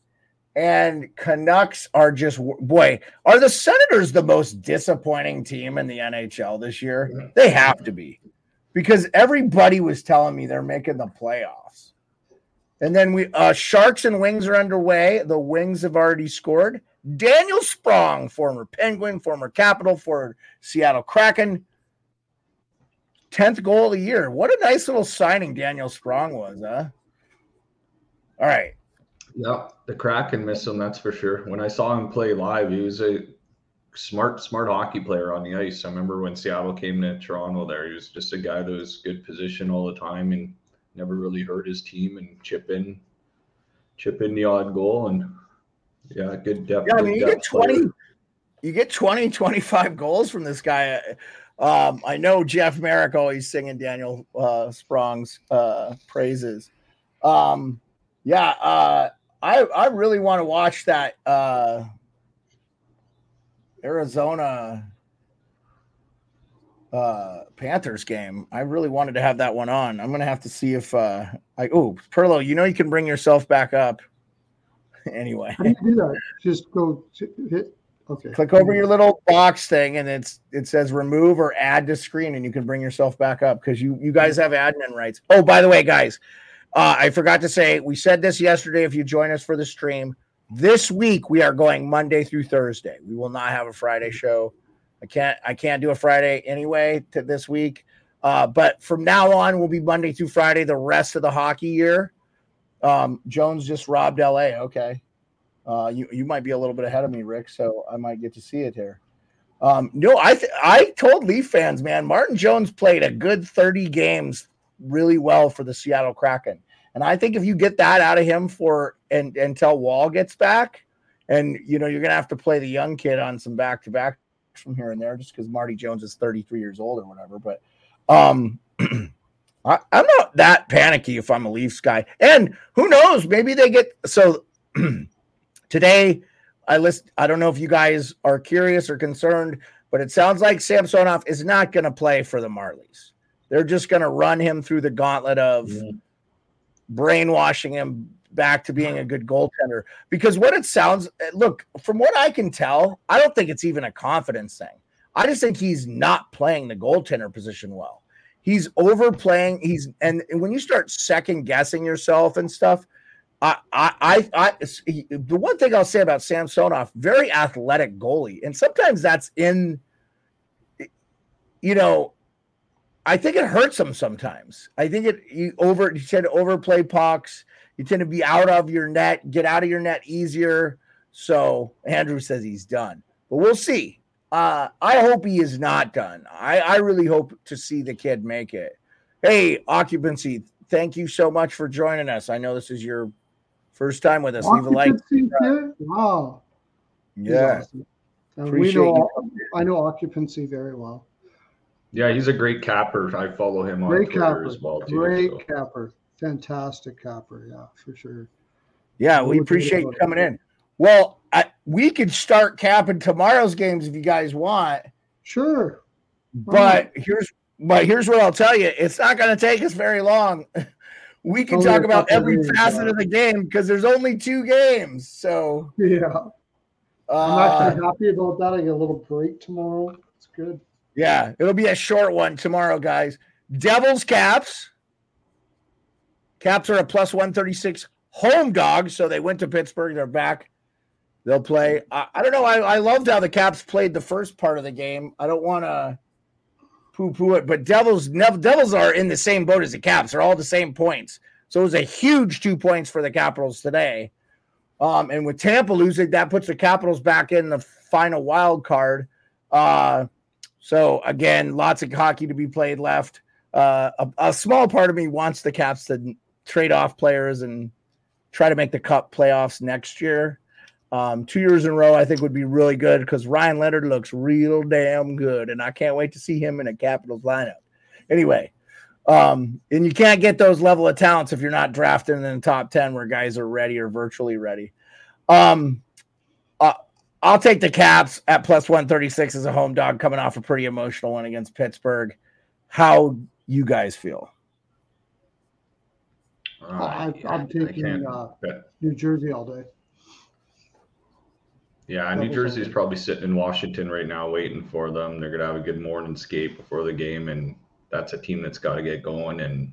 And Canucks are just boy, are the Senators the most disappointing team in the NHL this year? They have to be. Because everybody was telling me they're making the playoffs. And then we uh Sharks and Wings are underway. The Wings have already scored. Daniel Sprong, former Penguin, former Capital for Seattle Kraken. 10th goal of the year. What a nice little signing Daniel Sprong was, huh? All right. Yeah, the Kraken miss him, that's for sure. When I saw him play live, he was a smart, smart hockey player on the ice. I remember when Seattle came to Toronto there, he was just a guy that was good position all the time and never really hurt his team and chip in chip in the odd goal and yeah, good depth. Yeah, I mean, you get depth player. 20, you get 20, 25 goals from this guy. Um, I know Jeff Marek always singing Daniel uh, Sprong's uh, praises. Um, yeah, uh, I I really want to watch that uh, Arizona uh, Panthers game. I really wanted to have that one on. I'm gonna have to see if uh, I oh Perlo, you know you can bring yourself back up. anyway, How do you do that? Just go to hit. Okay. click over your little box thing, and it's it says remove or add to screen, and you can bring yourself back up because you you guys have admin rights. Oh, by the way, guys, uh, I forgot to say we said this yesterday. If you join us for the stream this week, we are going Monday through Thursday. We will not have a Friday show. I can't I can't do a Friday anyway to this week. Uh, but from now on, we'll be Monday through Friday the rest of the hockey year. Um, Jones just robbed LA. Okay. Uh, you, you might be a little bit ahead of me, Rick, so I might get to see it here. Um, no, I th- I told Leaf fans, man, Martin Jones played a good 30 games really well for the Seattle Kraken. And I think if you get that out of him for and until Woll gets back, and you know, you're gonna have to play the young kid on some back to back from here and there just because Marty Jones is 33 years old or whatever. But um I, I'm not that panicky if I'm a Leafs guy. And who knows, maybe they get so today I list I don't know if you guys are curious or concerned, but it sounds like Samsonov is not gonna play for the Marlies. They're just gonna run him through the gauntlet of Yeah. brainwashing him back to being a good goaltender. Because what it sounds eh, look, from what I can tell, I don't think it's even a confidence thing. I just think he's not playing the goaltender position well. He's overplaying. He's and when you start second guessing yourself and stuff, I, I, I, I, the one thing I'll say about Samsonov, very athletic goalie, and sometimes that's in, eh, you know, I think it hurts them sometimes. I think it you over you tend to overplay pucks. You tend to be out of your net, get out of your net easier. So Andrew says he's done, but we'll see. Uh, I hope he is not done. I, I really hope to see the kid make it. Hey, occupancy, thank you so much for joining us. I know this is your first time with us. Leave a like. Wow. Yeah, awesome. We appreciate know. I know occupancy very well. Yeah, he's a great capper. I follow him on Great Twitter capper. as well too. Great so. capper. Fantastic capper. Yeah, for sure. Yeah, we appreciate you coming in. Well, I, we could start capping tomorrow's games if you guys want. Sure. But here's but here's what I'll tell you: it's not going to take us very long. We can Only talk about every games, facet yeah. of the game because there's only two games. So Yeah. I'm uh, actually happy about that. I get a little break tomorrow. It's good. Yeah, it'll be a short one tomorrow, guys. Devils Caps. Caps are a plus 136 home dog, so they went to Pittsburgh. They're back. They'll play. I, I don't know. I, I loved how the Caps played the first part of the game. I don't want to poo poo it, but Devils Nev- Devils are in the same boat as the Caps. They're all the same points. So it was a huge two points for the Capitals today. Um, and with Tampa losing, that puts the Capitals back in the final wild card. Uh, so again, lots of hockey to be played left. Uh, a, a small part of me wants the Caps to trade off players and try to make the Cup playoffs next year. Um, two years in a row, I think would be really good because Ryan Leonard looks real damn good, and I can't wait to see him in a Capitals lineup. Anyway, um, and you can't get those level of talents if you're not drafting in the top ten where guys are ready or virtually ready. Um, I'll take the Caps at plus one thirty six as a home dog, coming off a pretty emotional one against Pittsburgh. How you guys feel? Uh, I, I'm taking can't uh. New Jersey all day. Yeah, New Devils Jersey's only. probably sitting in Washington right now waiting for them. They're gonna have a good morning skate before the game, and that's a team that's got to get going. And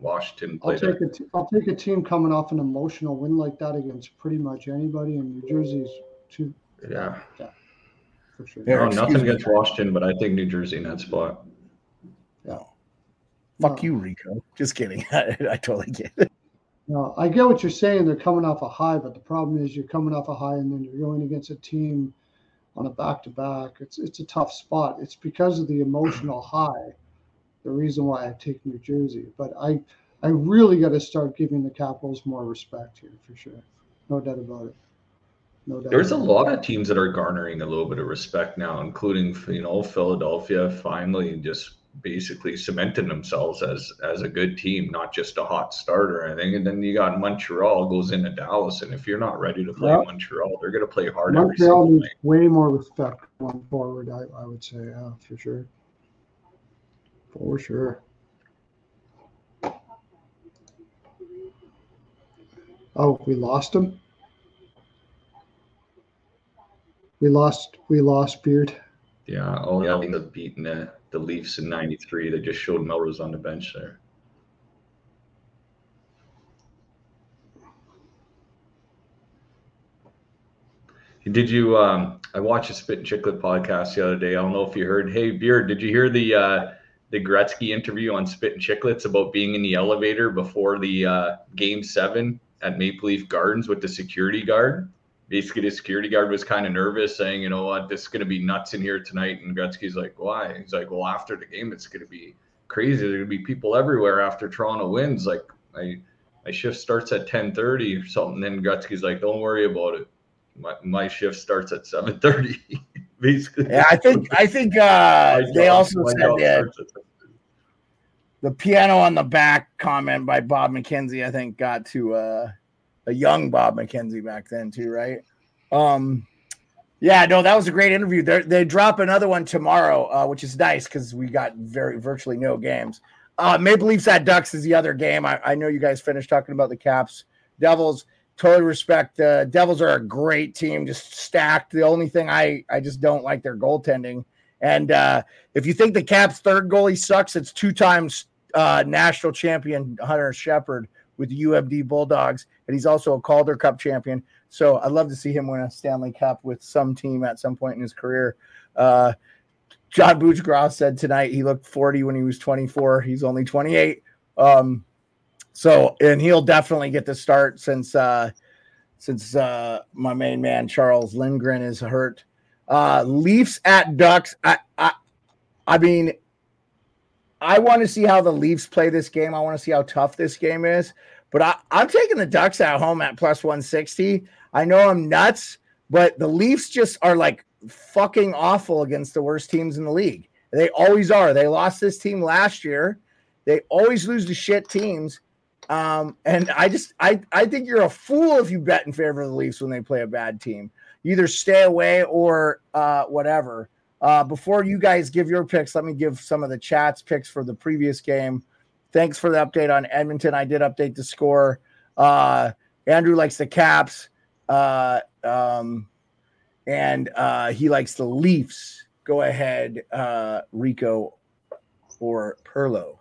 Washington I'll played. take A, a t- I'll take a team coming off an emotional win like that against pretty much anybody, and New Jersey's too yeah, for sure. Yeah. no, nothing me. against Washington, but I think New Jersey in that spot. No. Fuck No. you, Rico. Just kidding. I, I totally get it. No, I get what you're saying. They're coming off a high, but the problem is you're coming off a high and then you're going against a team on a back to back. It's it's a tough spot. It's because of the emotional high. The reason why I take New Jersey, but I I really got to start giving the Capitals more respect here for sure. No doubt about it. No doubt. There's a lot of teams that are garnering a little bit of respect now, including you know Philadelphia finally just basically cementing themselves as as a good team, not just a hot start or anything. And then you got Montreal goes into Dallas, and if you're not ready to play Yeah. Montreal, they're going to play hard every Montreal needs night. way more respect going forward. I, I would say, yeah, for sure. For sure. Oh, we lost him. We lost. We lost Beard. Yeah, oh yeah, they up beating the, the Leafs in '93. They just showed Melrose on the bench there. Did you? Um, I watched a Spittin' Chiclet podcast the other day. I don't know if you heard. Hey, Beard, did you hear the uh, the Gretzky interview on Spittin' Chiclets about being in the elevator before the uh, game seven at Maple Leaf Gardens with the security guard. Basically, the security guard was kind of nervous, saying, "You know what, this is going to be nuts in here tonight." And Gretzky's like, "Why?" He's like, "Well, after the game, it's going to be crazy. There's going to be people everywhere after Toronto wins. Like, my my shift starts at 10:30 or something." Then Gretzky's like, "Don't worry about it. My, my shift starts at 7:30." Basically, Yeah, I think I think uh, My they job- also said that the piano on the back comment by Bob McKenzie, I think, got to uh, a young Bob McKenzie back then too, right? Um, yeah, no, that was a great interview. They they drop another one tomorrow, uh, which is nice because we got very virtually no games. Uh, Maple Leafs at Ducks is the other game. I, I know you guys finished talking about the Caps, Devils. Totally respect. Uh, Devils are a great team, just stacked. The only thing I I just don't like their goaltending. And uh, if you think the Caps' third goalie sucks, it's two times uh, national champion Hunter Shepard with the UMD Bulldogs, and he's also a Calder Cup champion. So I'd love to see him win a Stanley Cup with some team at some point in his career. Uh, John Buccigross said tonight he looked 40 when he was 24. He's only 28. Um, so and he'll definitely get the start since uh, since uh, my main man Charles Lindgren is hurt. Uh, Leafs at Ducks. I, I, I mean, I want to see how the Leafs play this game. I want to see how tough this game is. But I, I'm taking the Ducks at home at plus 160. I know I'm nuts, but the Leafs just are like fucking awful against the worst teams in the league. They always are. They lost this team last year. They always lose to shit teams. Um, and I just I I think you're a fool if you bet in favor of the Leafs when they play a bad team. Either stay away or uh, whatever. Uh, before you guys give your picks, let me give some of the chats picks for the previous game. Thanks for the update on Edmonton. I did update the score. Uh, Andrew likes the Caps, uh, um, and uh, he likes the Leafs. Go ahead, uh, Rico or Perlo.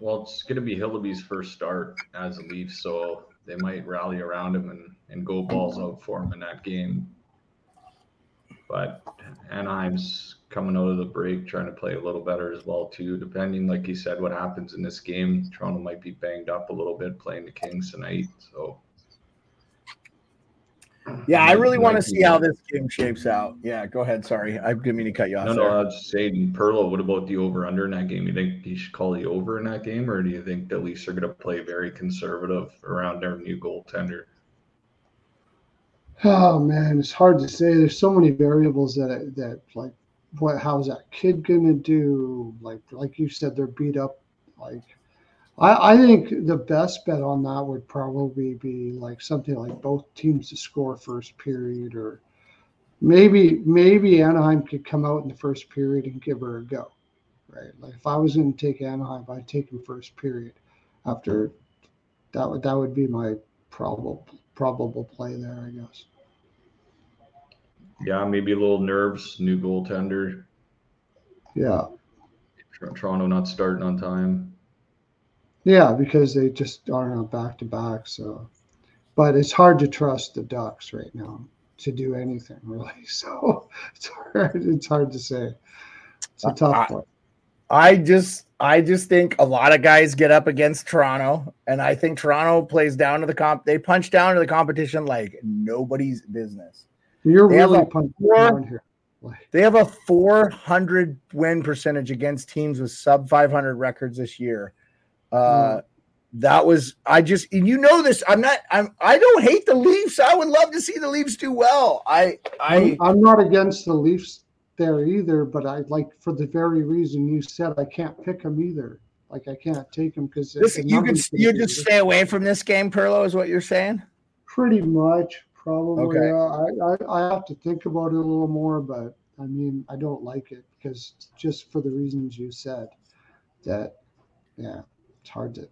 Well, it's going to be Hildeby's first start as a Leaf, so they might rally around him and, and go balls out for him in that game. But Anaheim's coming out of the break trying to play a little better as well too. Depending, like you said, what happens in this game, Toronto might be banged up a little bit playing the Kings tonight. So Yeah, I really want to see how this game shapes out. Yeah, go ahead. Sorry, I didn't mean to cut you off. No, there. no, I was saying, Perlo, what about the over under in that game? You think he should call the over in that game, or do you think the Leafs are going to play very conservative around their new goaltender? Oh man, it's hard to say. There's so many variables that that like what how's that kid gonna do? Like like you said, they're beat up. Like I I think the best bet on that would probably be like something like both teams to score first period, or maybe maybe Anaheim could come out in the first period and give her a go. Right. Like if I was gonna take Anaheim, I'd take them first period. After that would that would be my probable probable play there, I guess. Yeah, maybe a little nerves, new goaltender, Yeah. Toronto not starting on time. Yeah, because they just aren't on back to back. So, but it's hard to trust the Ducks right now to do anything really. So it's hard. It's hard to say. It's a tough one. I just I just think a lot of guys get up against Toronto, and I think Toronto plays down to the comp. They punch down to the competition like nobody's business. You're they really punching four- here. They have a 400 win percentage against teams with sub 500 records this year. Uh, That was I just and you know this. I'm not. I'm. I don't hate the Leafs. I would love to see the Leafs do well. I. I. I'm, I'm not against the Leafs there either, but I like for the very reason you said I can't pick them either. Like I can't take them because you could you just stay away from this game, Perlo, is what you're saying. Pretty much, probably. Okay. Yeah. I, I, I have to think about it a little more, but I mean, I don't like it because just for the reasons you said, that, yeah, it's hard to,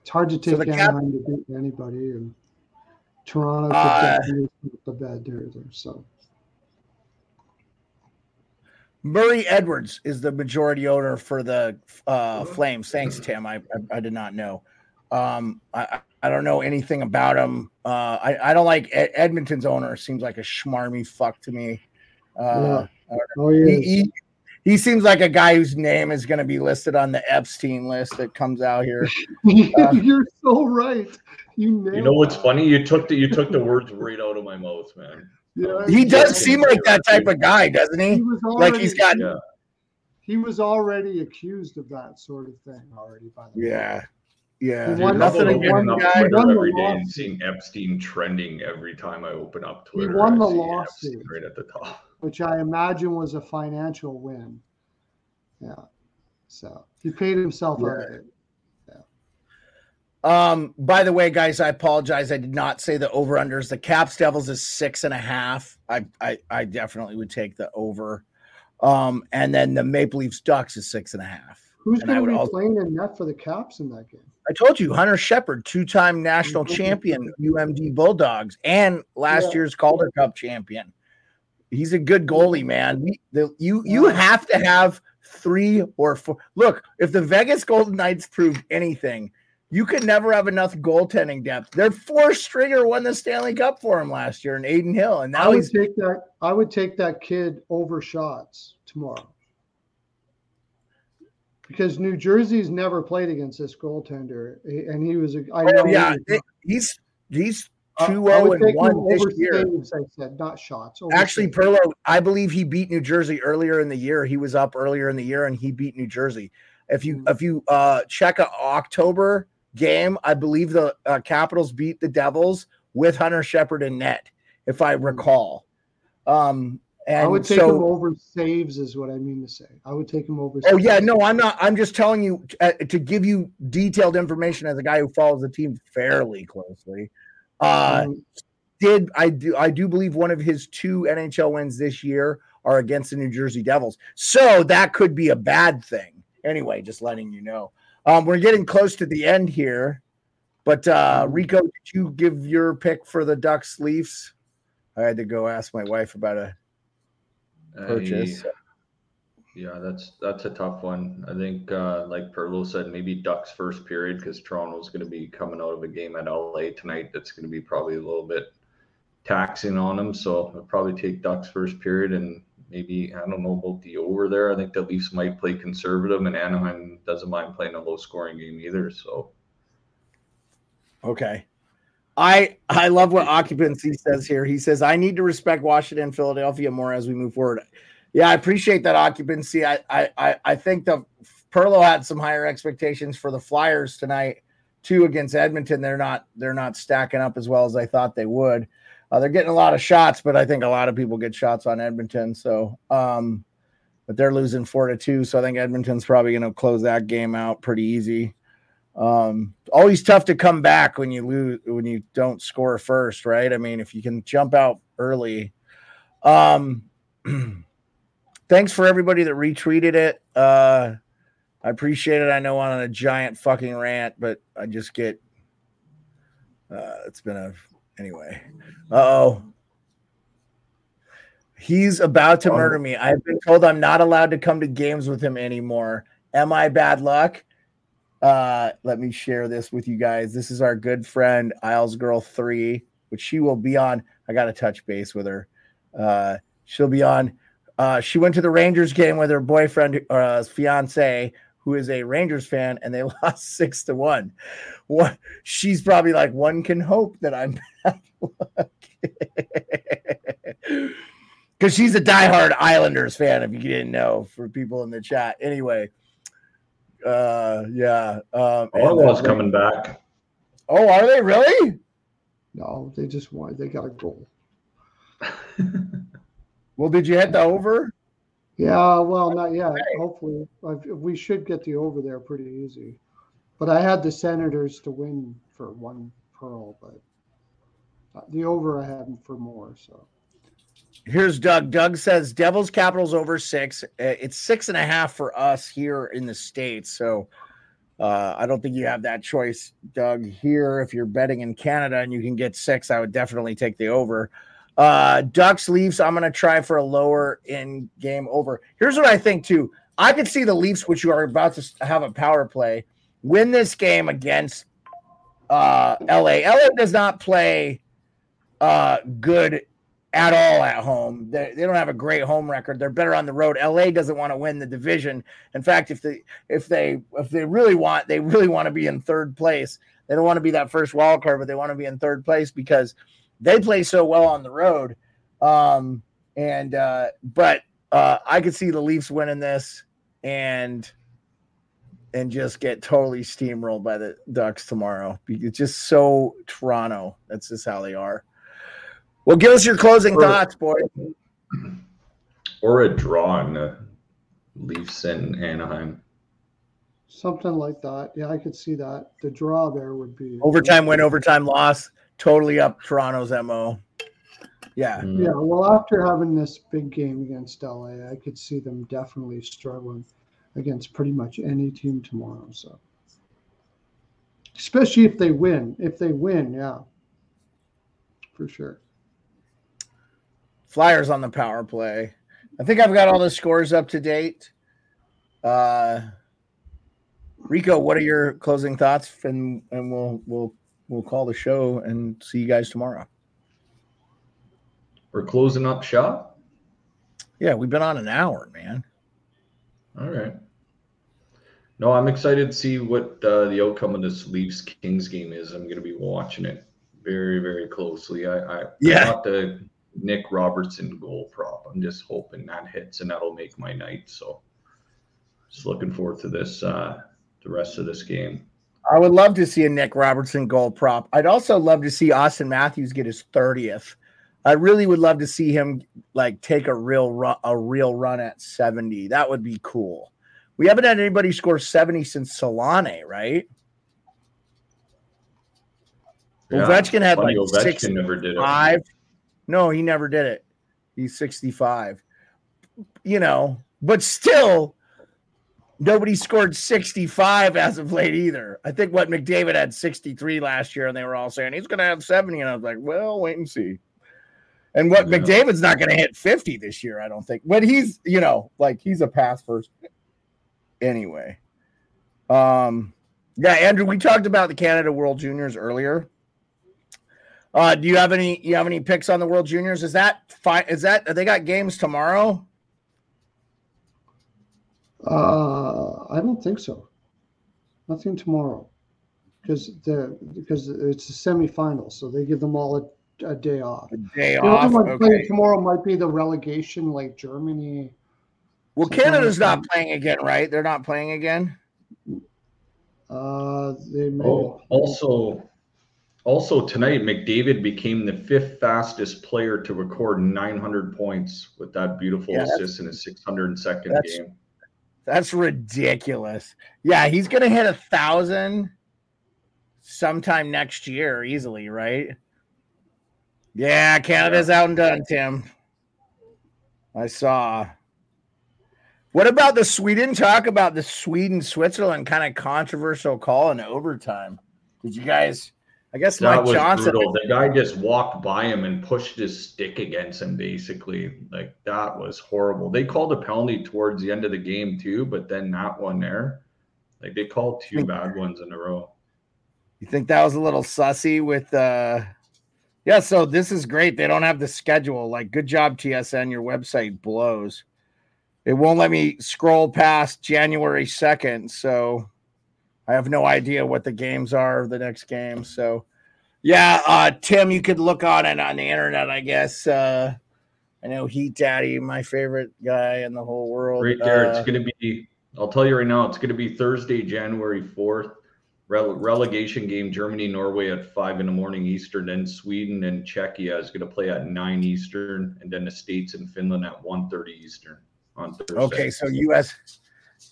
it's hard to So take the Cap- to beat anybody, and Toronto Uh, the bed there, there. So Murray Edwards is the majority owner for the uh, Flames. Thanks, Tim. I, I I did not know. Um, I I- I don't know anything about him. Uh, I I don't like Ed- Edmonton's owner. Seems like a schmarmy fuck to me. Uh, oh he, yeah, he he seems like a guy whose name is going to be listed on the Epstein list that comes out here. Uh, You're so right. You, you know what's funny? You took the you took the words right out of my mouth, man. Yeah, he does seem like that type of guy, doesn't he? he was Like he's got Yeah. he was already accused of that sort of thing already. By the way. Yeah, yeah. Dude, won- Nothing I'm he won- getting against up guy. Won the every day and seeing Epstein trending every time I open up Twitter. He won the see lawsuit. Epstein right at the top. which I imagine was a financial win. Yeah. So he paid himself out of it. Um, by the way, guys, I apologize. I did not say the over unders. The Caps Devils is six and a half. I, I I definitely would take the over. Um, and then the Maple Leafs Ducks is six and a half. Who's going to be also- playing in net for the Caps in that game? I told you, Hunter Shepard, two-time national Mhm. champion, UMD Bulldogs, and last Yeah. year's Calder Cup champion. He's a good goalie, man. The, you you have to have three or four. Look, if the Vegas Golden Knights prove anything, you could never have enough goaltending depth. Their four stringer won the Stanley Cup for him last year in Adin Hill, and I now would he's take that. I would take that kid over shots tomorrow because New Jersey's never played against this goaltender, and he was. A, I know. oh, yeah, he he's he's I- two zero and one this over year. saves, I said, not shots. over Actually, saves. Perlo, I believe he beat New Jersey earlier in the year. He was up earlier in the year and he beat New Jersey. If you Mhm. if you uh check a October game, I believe the uh, Capitals beat the Devils with Hunter Shepard in net, if I recall. Um and Mm-hmm. I would take so, him over saves, is what I mean to say. I would take him over. Oh yeah, no, I'm not. I'm just telling you uh, to give you detailed information as a guy who follows the team fairly closely. Uh, Um, did I do I do believe one of his two NHL wins this year are against the New Jersey Devils. So that could be a bad thing. Anyway, just letting you know. Um, we're getting close to the end here. But uh Mhm. Rico, did you give your pick for the Ducks Leafs? I had to go ask my wife about a purchase. I- yeah, that's that's a tough one. I think, uh, like Perlo said, maybe Ducks first period because Toronto's going to be coming out of a game at LA tonight. That's going to be probably a little bit taxing on them. So I'll probably take Ducks first period and maybe I don't know about the over there. I think the Leafs might play conservative, and Anaheim doesn't mind playing a low scoring game either. So Okay. I I love what occupancy says here. He says I need to respect Washington and Philadelphia more as we move forward. Yeah, I appreciate that occupancy. I I I, think the Perlo had some higher expectations for the Flyers tonight too against Edmonton. They're not they're not stacking up as well as I thought they would. Uh, they're getting a lot of shots, but I think a lot of people get shots on Edmonton. So, um, but they're losing four to two. So I think Edmonton's probably going to close that game out pretty easy. Um, always tough to come back when you lose when you don't score first, right? I mean, if you can jump out early. Um, thanks for everybody that retweeted it. Uh, I appreciate it. I know I'm on a giant fucking rant, but I just get. Uh, it's been a anyway. Oh, he's about to murder me. I've been told I'm not allowed to come to games with him anymore. Am I bad luck? Uh, let me share this with you guys. This is our good friend Isles Girl Three, which she will be on. I got to touch base with her. Uh, she'll be on. Uh, she went to the Rangers game with her boyfriend, uh, fiance, who is a Rangers fan, and they lost six to one. What? She's probably like, one can hope that I'm. Because she's a diehard Islanders fan, if you didn't know, for people in the chat. Anyway, uh, yeah. Um, and Orlov's then- coming back. Oh, are they really? No, they just won. They got a goal. Well, did you hit the over? Yeah, well, not yet. Hopefully, I- we should get the over there pretty easy. But I had the Senators to win for one pearl, but uh, the over I had for more. So Here's Doug. Doug says Devils Capitals over six. Uh, It's six and a half for us here in the States. So uh, I don't think you have that choice, Doug. Here, if you're betting in Canada and you can get six, I would definitely take the over. Uh, Ducks Leafs, I'm going to try for a lower in game over. Here's what I think, too. I could see the Leafs, which you are about to have a power play, win this game against uh, LA. LA does not play uh, good at all at home. They, they don't have a great home record. They're better on the road. LA doesn't want to win the division. In fact, if they if they if they really want, they really want to be in third place. They don't want to be that first wild card, but they want to be in third place because they play so well on the road. Um, and uh, but uh, I could see the Leafs winning this and and just get totally steamrolled by the Ducks tomorrow. It's just so Toronto. That's just how they are. Well, give us your closing or, thoughts, boy. Or a draw in the Leafs and Anaheim. Something like that. Yeah, I could see that. The draw there would be overtime win, overtime loss. Totally up Toronto's mo. Yeah. Mm. Yeah. Well, after having this big game against LA, I could see them definitely struggling against pretty much any team tomorrow. So, especially if they win. If they win, yeah, for sure. Flyers on the power play. I think I've got all the scores up to date. Uh, Rico, what are your closing thoughts? And and we'll we'll we'll call the show and see you guys tomorrow. We're closing up shop. Yeah, we've been on an hour, man. All right. No, I'm excited to see what uh, the outcome of this Leafs Kings game is. I'm going to be watching it very, very closely. I, I yeah. got the Nick Robertson goal prop. I'm just hoping that hits and that'll make my night. So just looking forward to this uh the rest of this game. I would love to see a Nick Robertson goal prop. I'd also love to see Auston Matthews get his 30th. I really would love to see him like take a real run, a real run at 70. That would be cool. We haven't had anybody score 70 since Selanne, right? Yeah, Ovechkin had like Ovechkin six, never did it. No, he never did it. He's 65. You know, but still, nobody scored 65 as of late either. I think what McDavid had 63 last year, and they were all saying he's going to have 70. And I was like, well, wait and see. And what yeah. McDavid's not going to hit 50 this year, I don't think. But he's, you know, like he's a pass first. Anyway. Um, yeah, Andrew, we talked about the Canada World Juniors earlier. Uh, do you have any you have any picks on the World Juniors? Is that fine? Is that they got games tomorrow? Uh, I don't think so. Nothing tomorrow, because the because it's a semifinal, so they give them all a, a day off. A day the off. Okay. Tomorrow might be the relegation, like Germany. Well, Canada's not playing again, right? They're not playing again. Uh, they may. Oh, also, also tonight, McDavid became the fifth fastest player to record 900 points with that beautiful yeah, assist in his 602nd game. That's ridiculous. Yeah, he's gonna hit a thousand sometime next year easily, right? Yeah, Canada's yeah. out and done, Tim. I saw. What about the Sweden? Talk about the Sweden Switzerland kind of controversial call in overtime. Did you guys? I guess that Mike was Johnson. Brutal. The guy just walked by him and pushed his stick against him, basically. Like that was horrible. They called a penalty towards the end of the game too, but then that one there, like they called two bad ones in a row. You think that was a little sussy with uh yeah, so this is great. They don't have the schedule. Like, good job, TSN. Your website blows. It won't let me scroll past January 2nd. So I have no idea what the games are of the next game. So, yeah, uh, Tim, you could look on it on the internet, I guess. Uh, I know Heat Daddy, my favorite guy in the whole world. Right there. Uh, it's going to be, I'll tell you right now, it's going to be Thursday, January 4th. Rele- relegation game Germany Norway at five in the morning Eastern. Then Sweden and Czechia is going to play at nine Eastern, and then the States and Finland at 1.30 Eastern on Thursday. Okay, so U.S.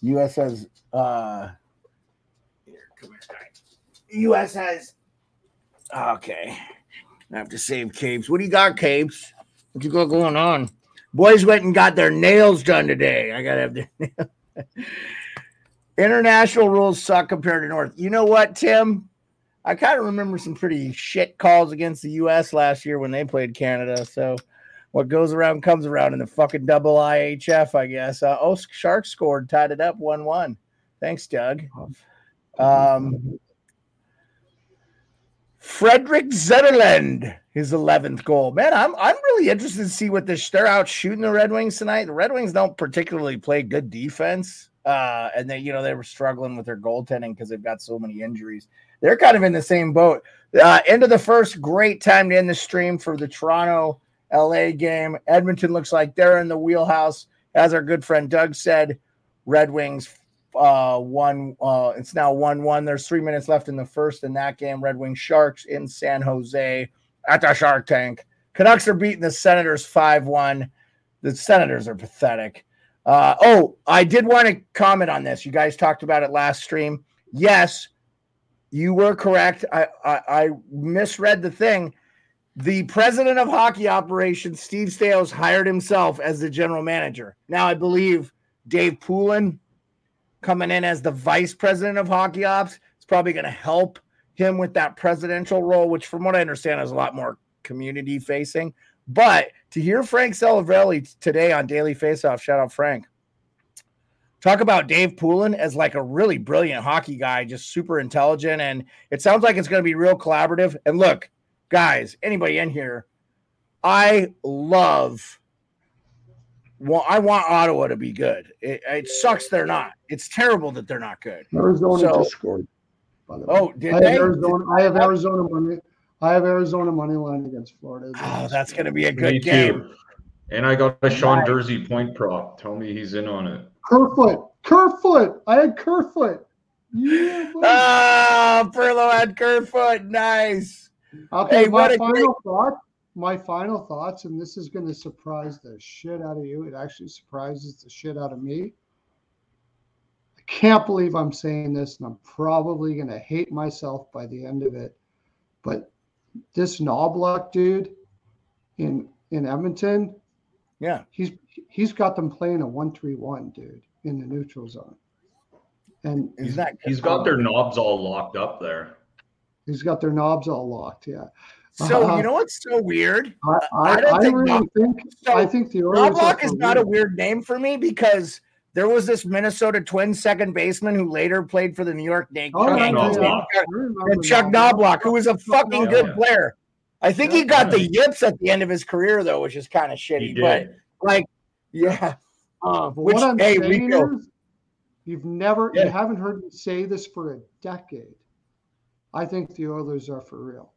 U.S. has uh, U.S. has. Okay. I have to save Capes. What do you got, Capes? What you got going on? Boys went and got their nails done today. I gotta have the international rules suck compared to North. You know what, Tim? I kind of remember some pretty shit calls against the U.S. last year when they played Canada. So what goes around comes around in the fucking double IHF, I guess. Uh, oh, Sharks scored, tied it up 1 1. Thanks, Doug. Um, Frederick Zetterlund. his 11th goal. Man, I'm I'm really interested to see what this they're out shooting the Red Wings tonight. The Red Wings don't particularly play good defense. Uh, and they, you know, they were struggling with their goaltending because they've got so many injuries. They're kind of in the same boat. Uh, end of the first, great time to end the stream for the Toronto LA game. Edmonton looks like they're in the wheelhouse. As our good friend Doug said, Red Wings uh one uh it's now one one there's three minutes left in the first in that game red wings sharks in san jose at the Shark Tank. Canucks are beating the Senators 5 1. The Senators are pathetic. Uh, oh, I did want to comment on this. You guys talked about it last stream. Yes, you were correct. I, I, I misread the thing. The president of hockey operations, Steve Staios, hired himself as the general manager. Now, I believe Dave Poulin coming in as the vice president of hockey ops is probably going to help him with that presidential role, which from what I understand is a lot more community facing. But to hear Frank Seravalli today on Daily Faceoff, shout out Frank, talk about Dave Poulin as like a really brilliant hockey guy, just super intelligent. And it sounds like it's going to be real collaborative. And look, guys, anybody in here, I love. Well, I want Ottawa to be good. It, it sucks they're not. It's terrible that they're not good. Arizona so, just scored. Oh, did I they? Have Arizona, I have Arizona money. I have Arizona money line against Florida. Oh, that's going to be a good Me game. Too. And I got a Sean right. Durzi point prop. Tell me he's in on it. Kerfoot. Kerfoot. I had Kerfoot. Yeah, oh, Perlo had Kerfoot. Nice. Okay, hey, my final great... thought. My final thoughts, and this is going to surprise the shit out of you. It actually surprises the shit out of me I can't believe I'm saying this, and I'm probably going to hate myself by the end of it. But this Knoblauch dude in in Edmonton, yeah, he's he's got them playing a one-three-one, dude, in the neutral zone. And he's that he's got their knobs all locked up there. He's got their knobs all locked, yeah. So uh, you know what's so weird? I, I, I don't I think, really think so I think the Knoblauch is not a weird name for me because there was this Minnesota Twins second baseman who later played for the New York Yankees. Oh, yeah. and Chuck Knoblauch, who was a fucking good player. I think he got the yips at the end of his career though, which is kind of shitty. But like, yeah. Uh, which, what I'm hey, saying is, you've never, yeah. you haven't heard me say this for a decade. I think the Oilers are for real.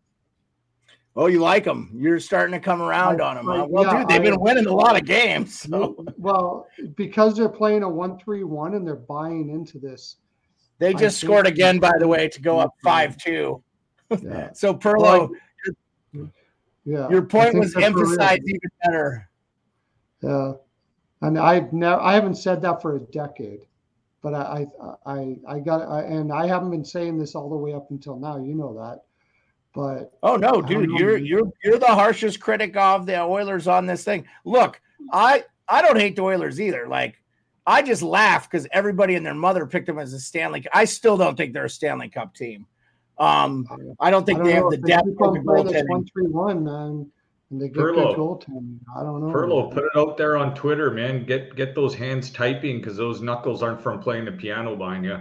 Oh, you like them? You're starting to come around I, on them. Huh? Well, yeah, dude, they've I, been winning a lot of games. So. Well, because they're playing a one-three-one and they're buying into this. They just scored again, by the way, to go up five-two. Yeah. so Perlo, well, yeah, your point was emphasized even better. Yeah, and I've never, I haven't said that for a decade, but I, I, I, I got, I, and I haven't been saying this all the way up until now. You know that but oh no, dude, you're you're you're the harshest critic of the Oilers on this thing. Look, I I don't hate the Oilers either. Like I just laugh because everybody and their mother picked them as a Stanley. I still don't think they're a Stanley Cup team. Um, I don't think I don't they know. have the depth of the goaltending. One three one, man. And they get Perlo. goaltending. I don't know. Perlo, put it out there on Twitter, man. Get get those hands typing because those knuckles aren't from playing the piano behind you.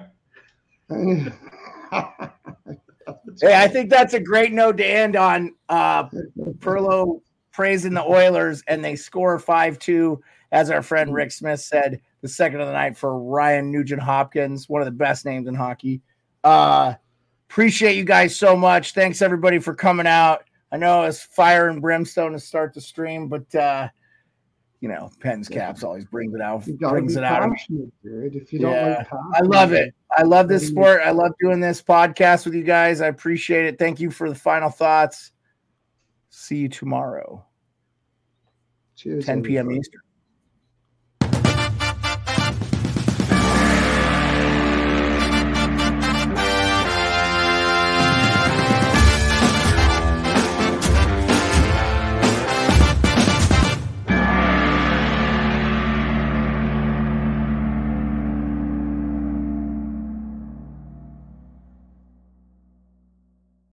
Hey, I think that's a great note to end on. Uh, Perlo praising the Oilers, and they score 5 2, as our friend Rick Smith said, the second of the night for Ryan Nugent Hopkins, one of the best names in hockey. Uh, appreciate you guys so much. Thanks, everybody, for coming out. I know it's fire and brimstone to start the stream, but uh, you know, Pens caps always brings it out, brings it out. Dude. If you don't yeah. like I love it. I love this sport. I love doing this podcast with you guys. I appreciate it. Thank you for the final thoughts. See you tomorrow. Cheers. 10 p.m. Eastern.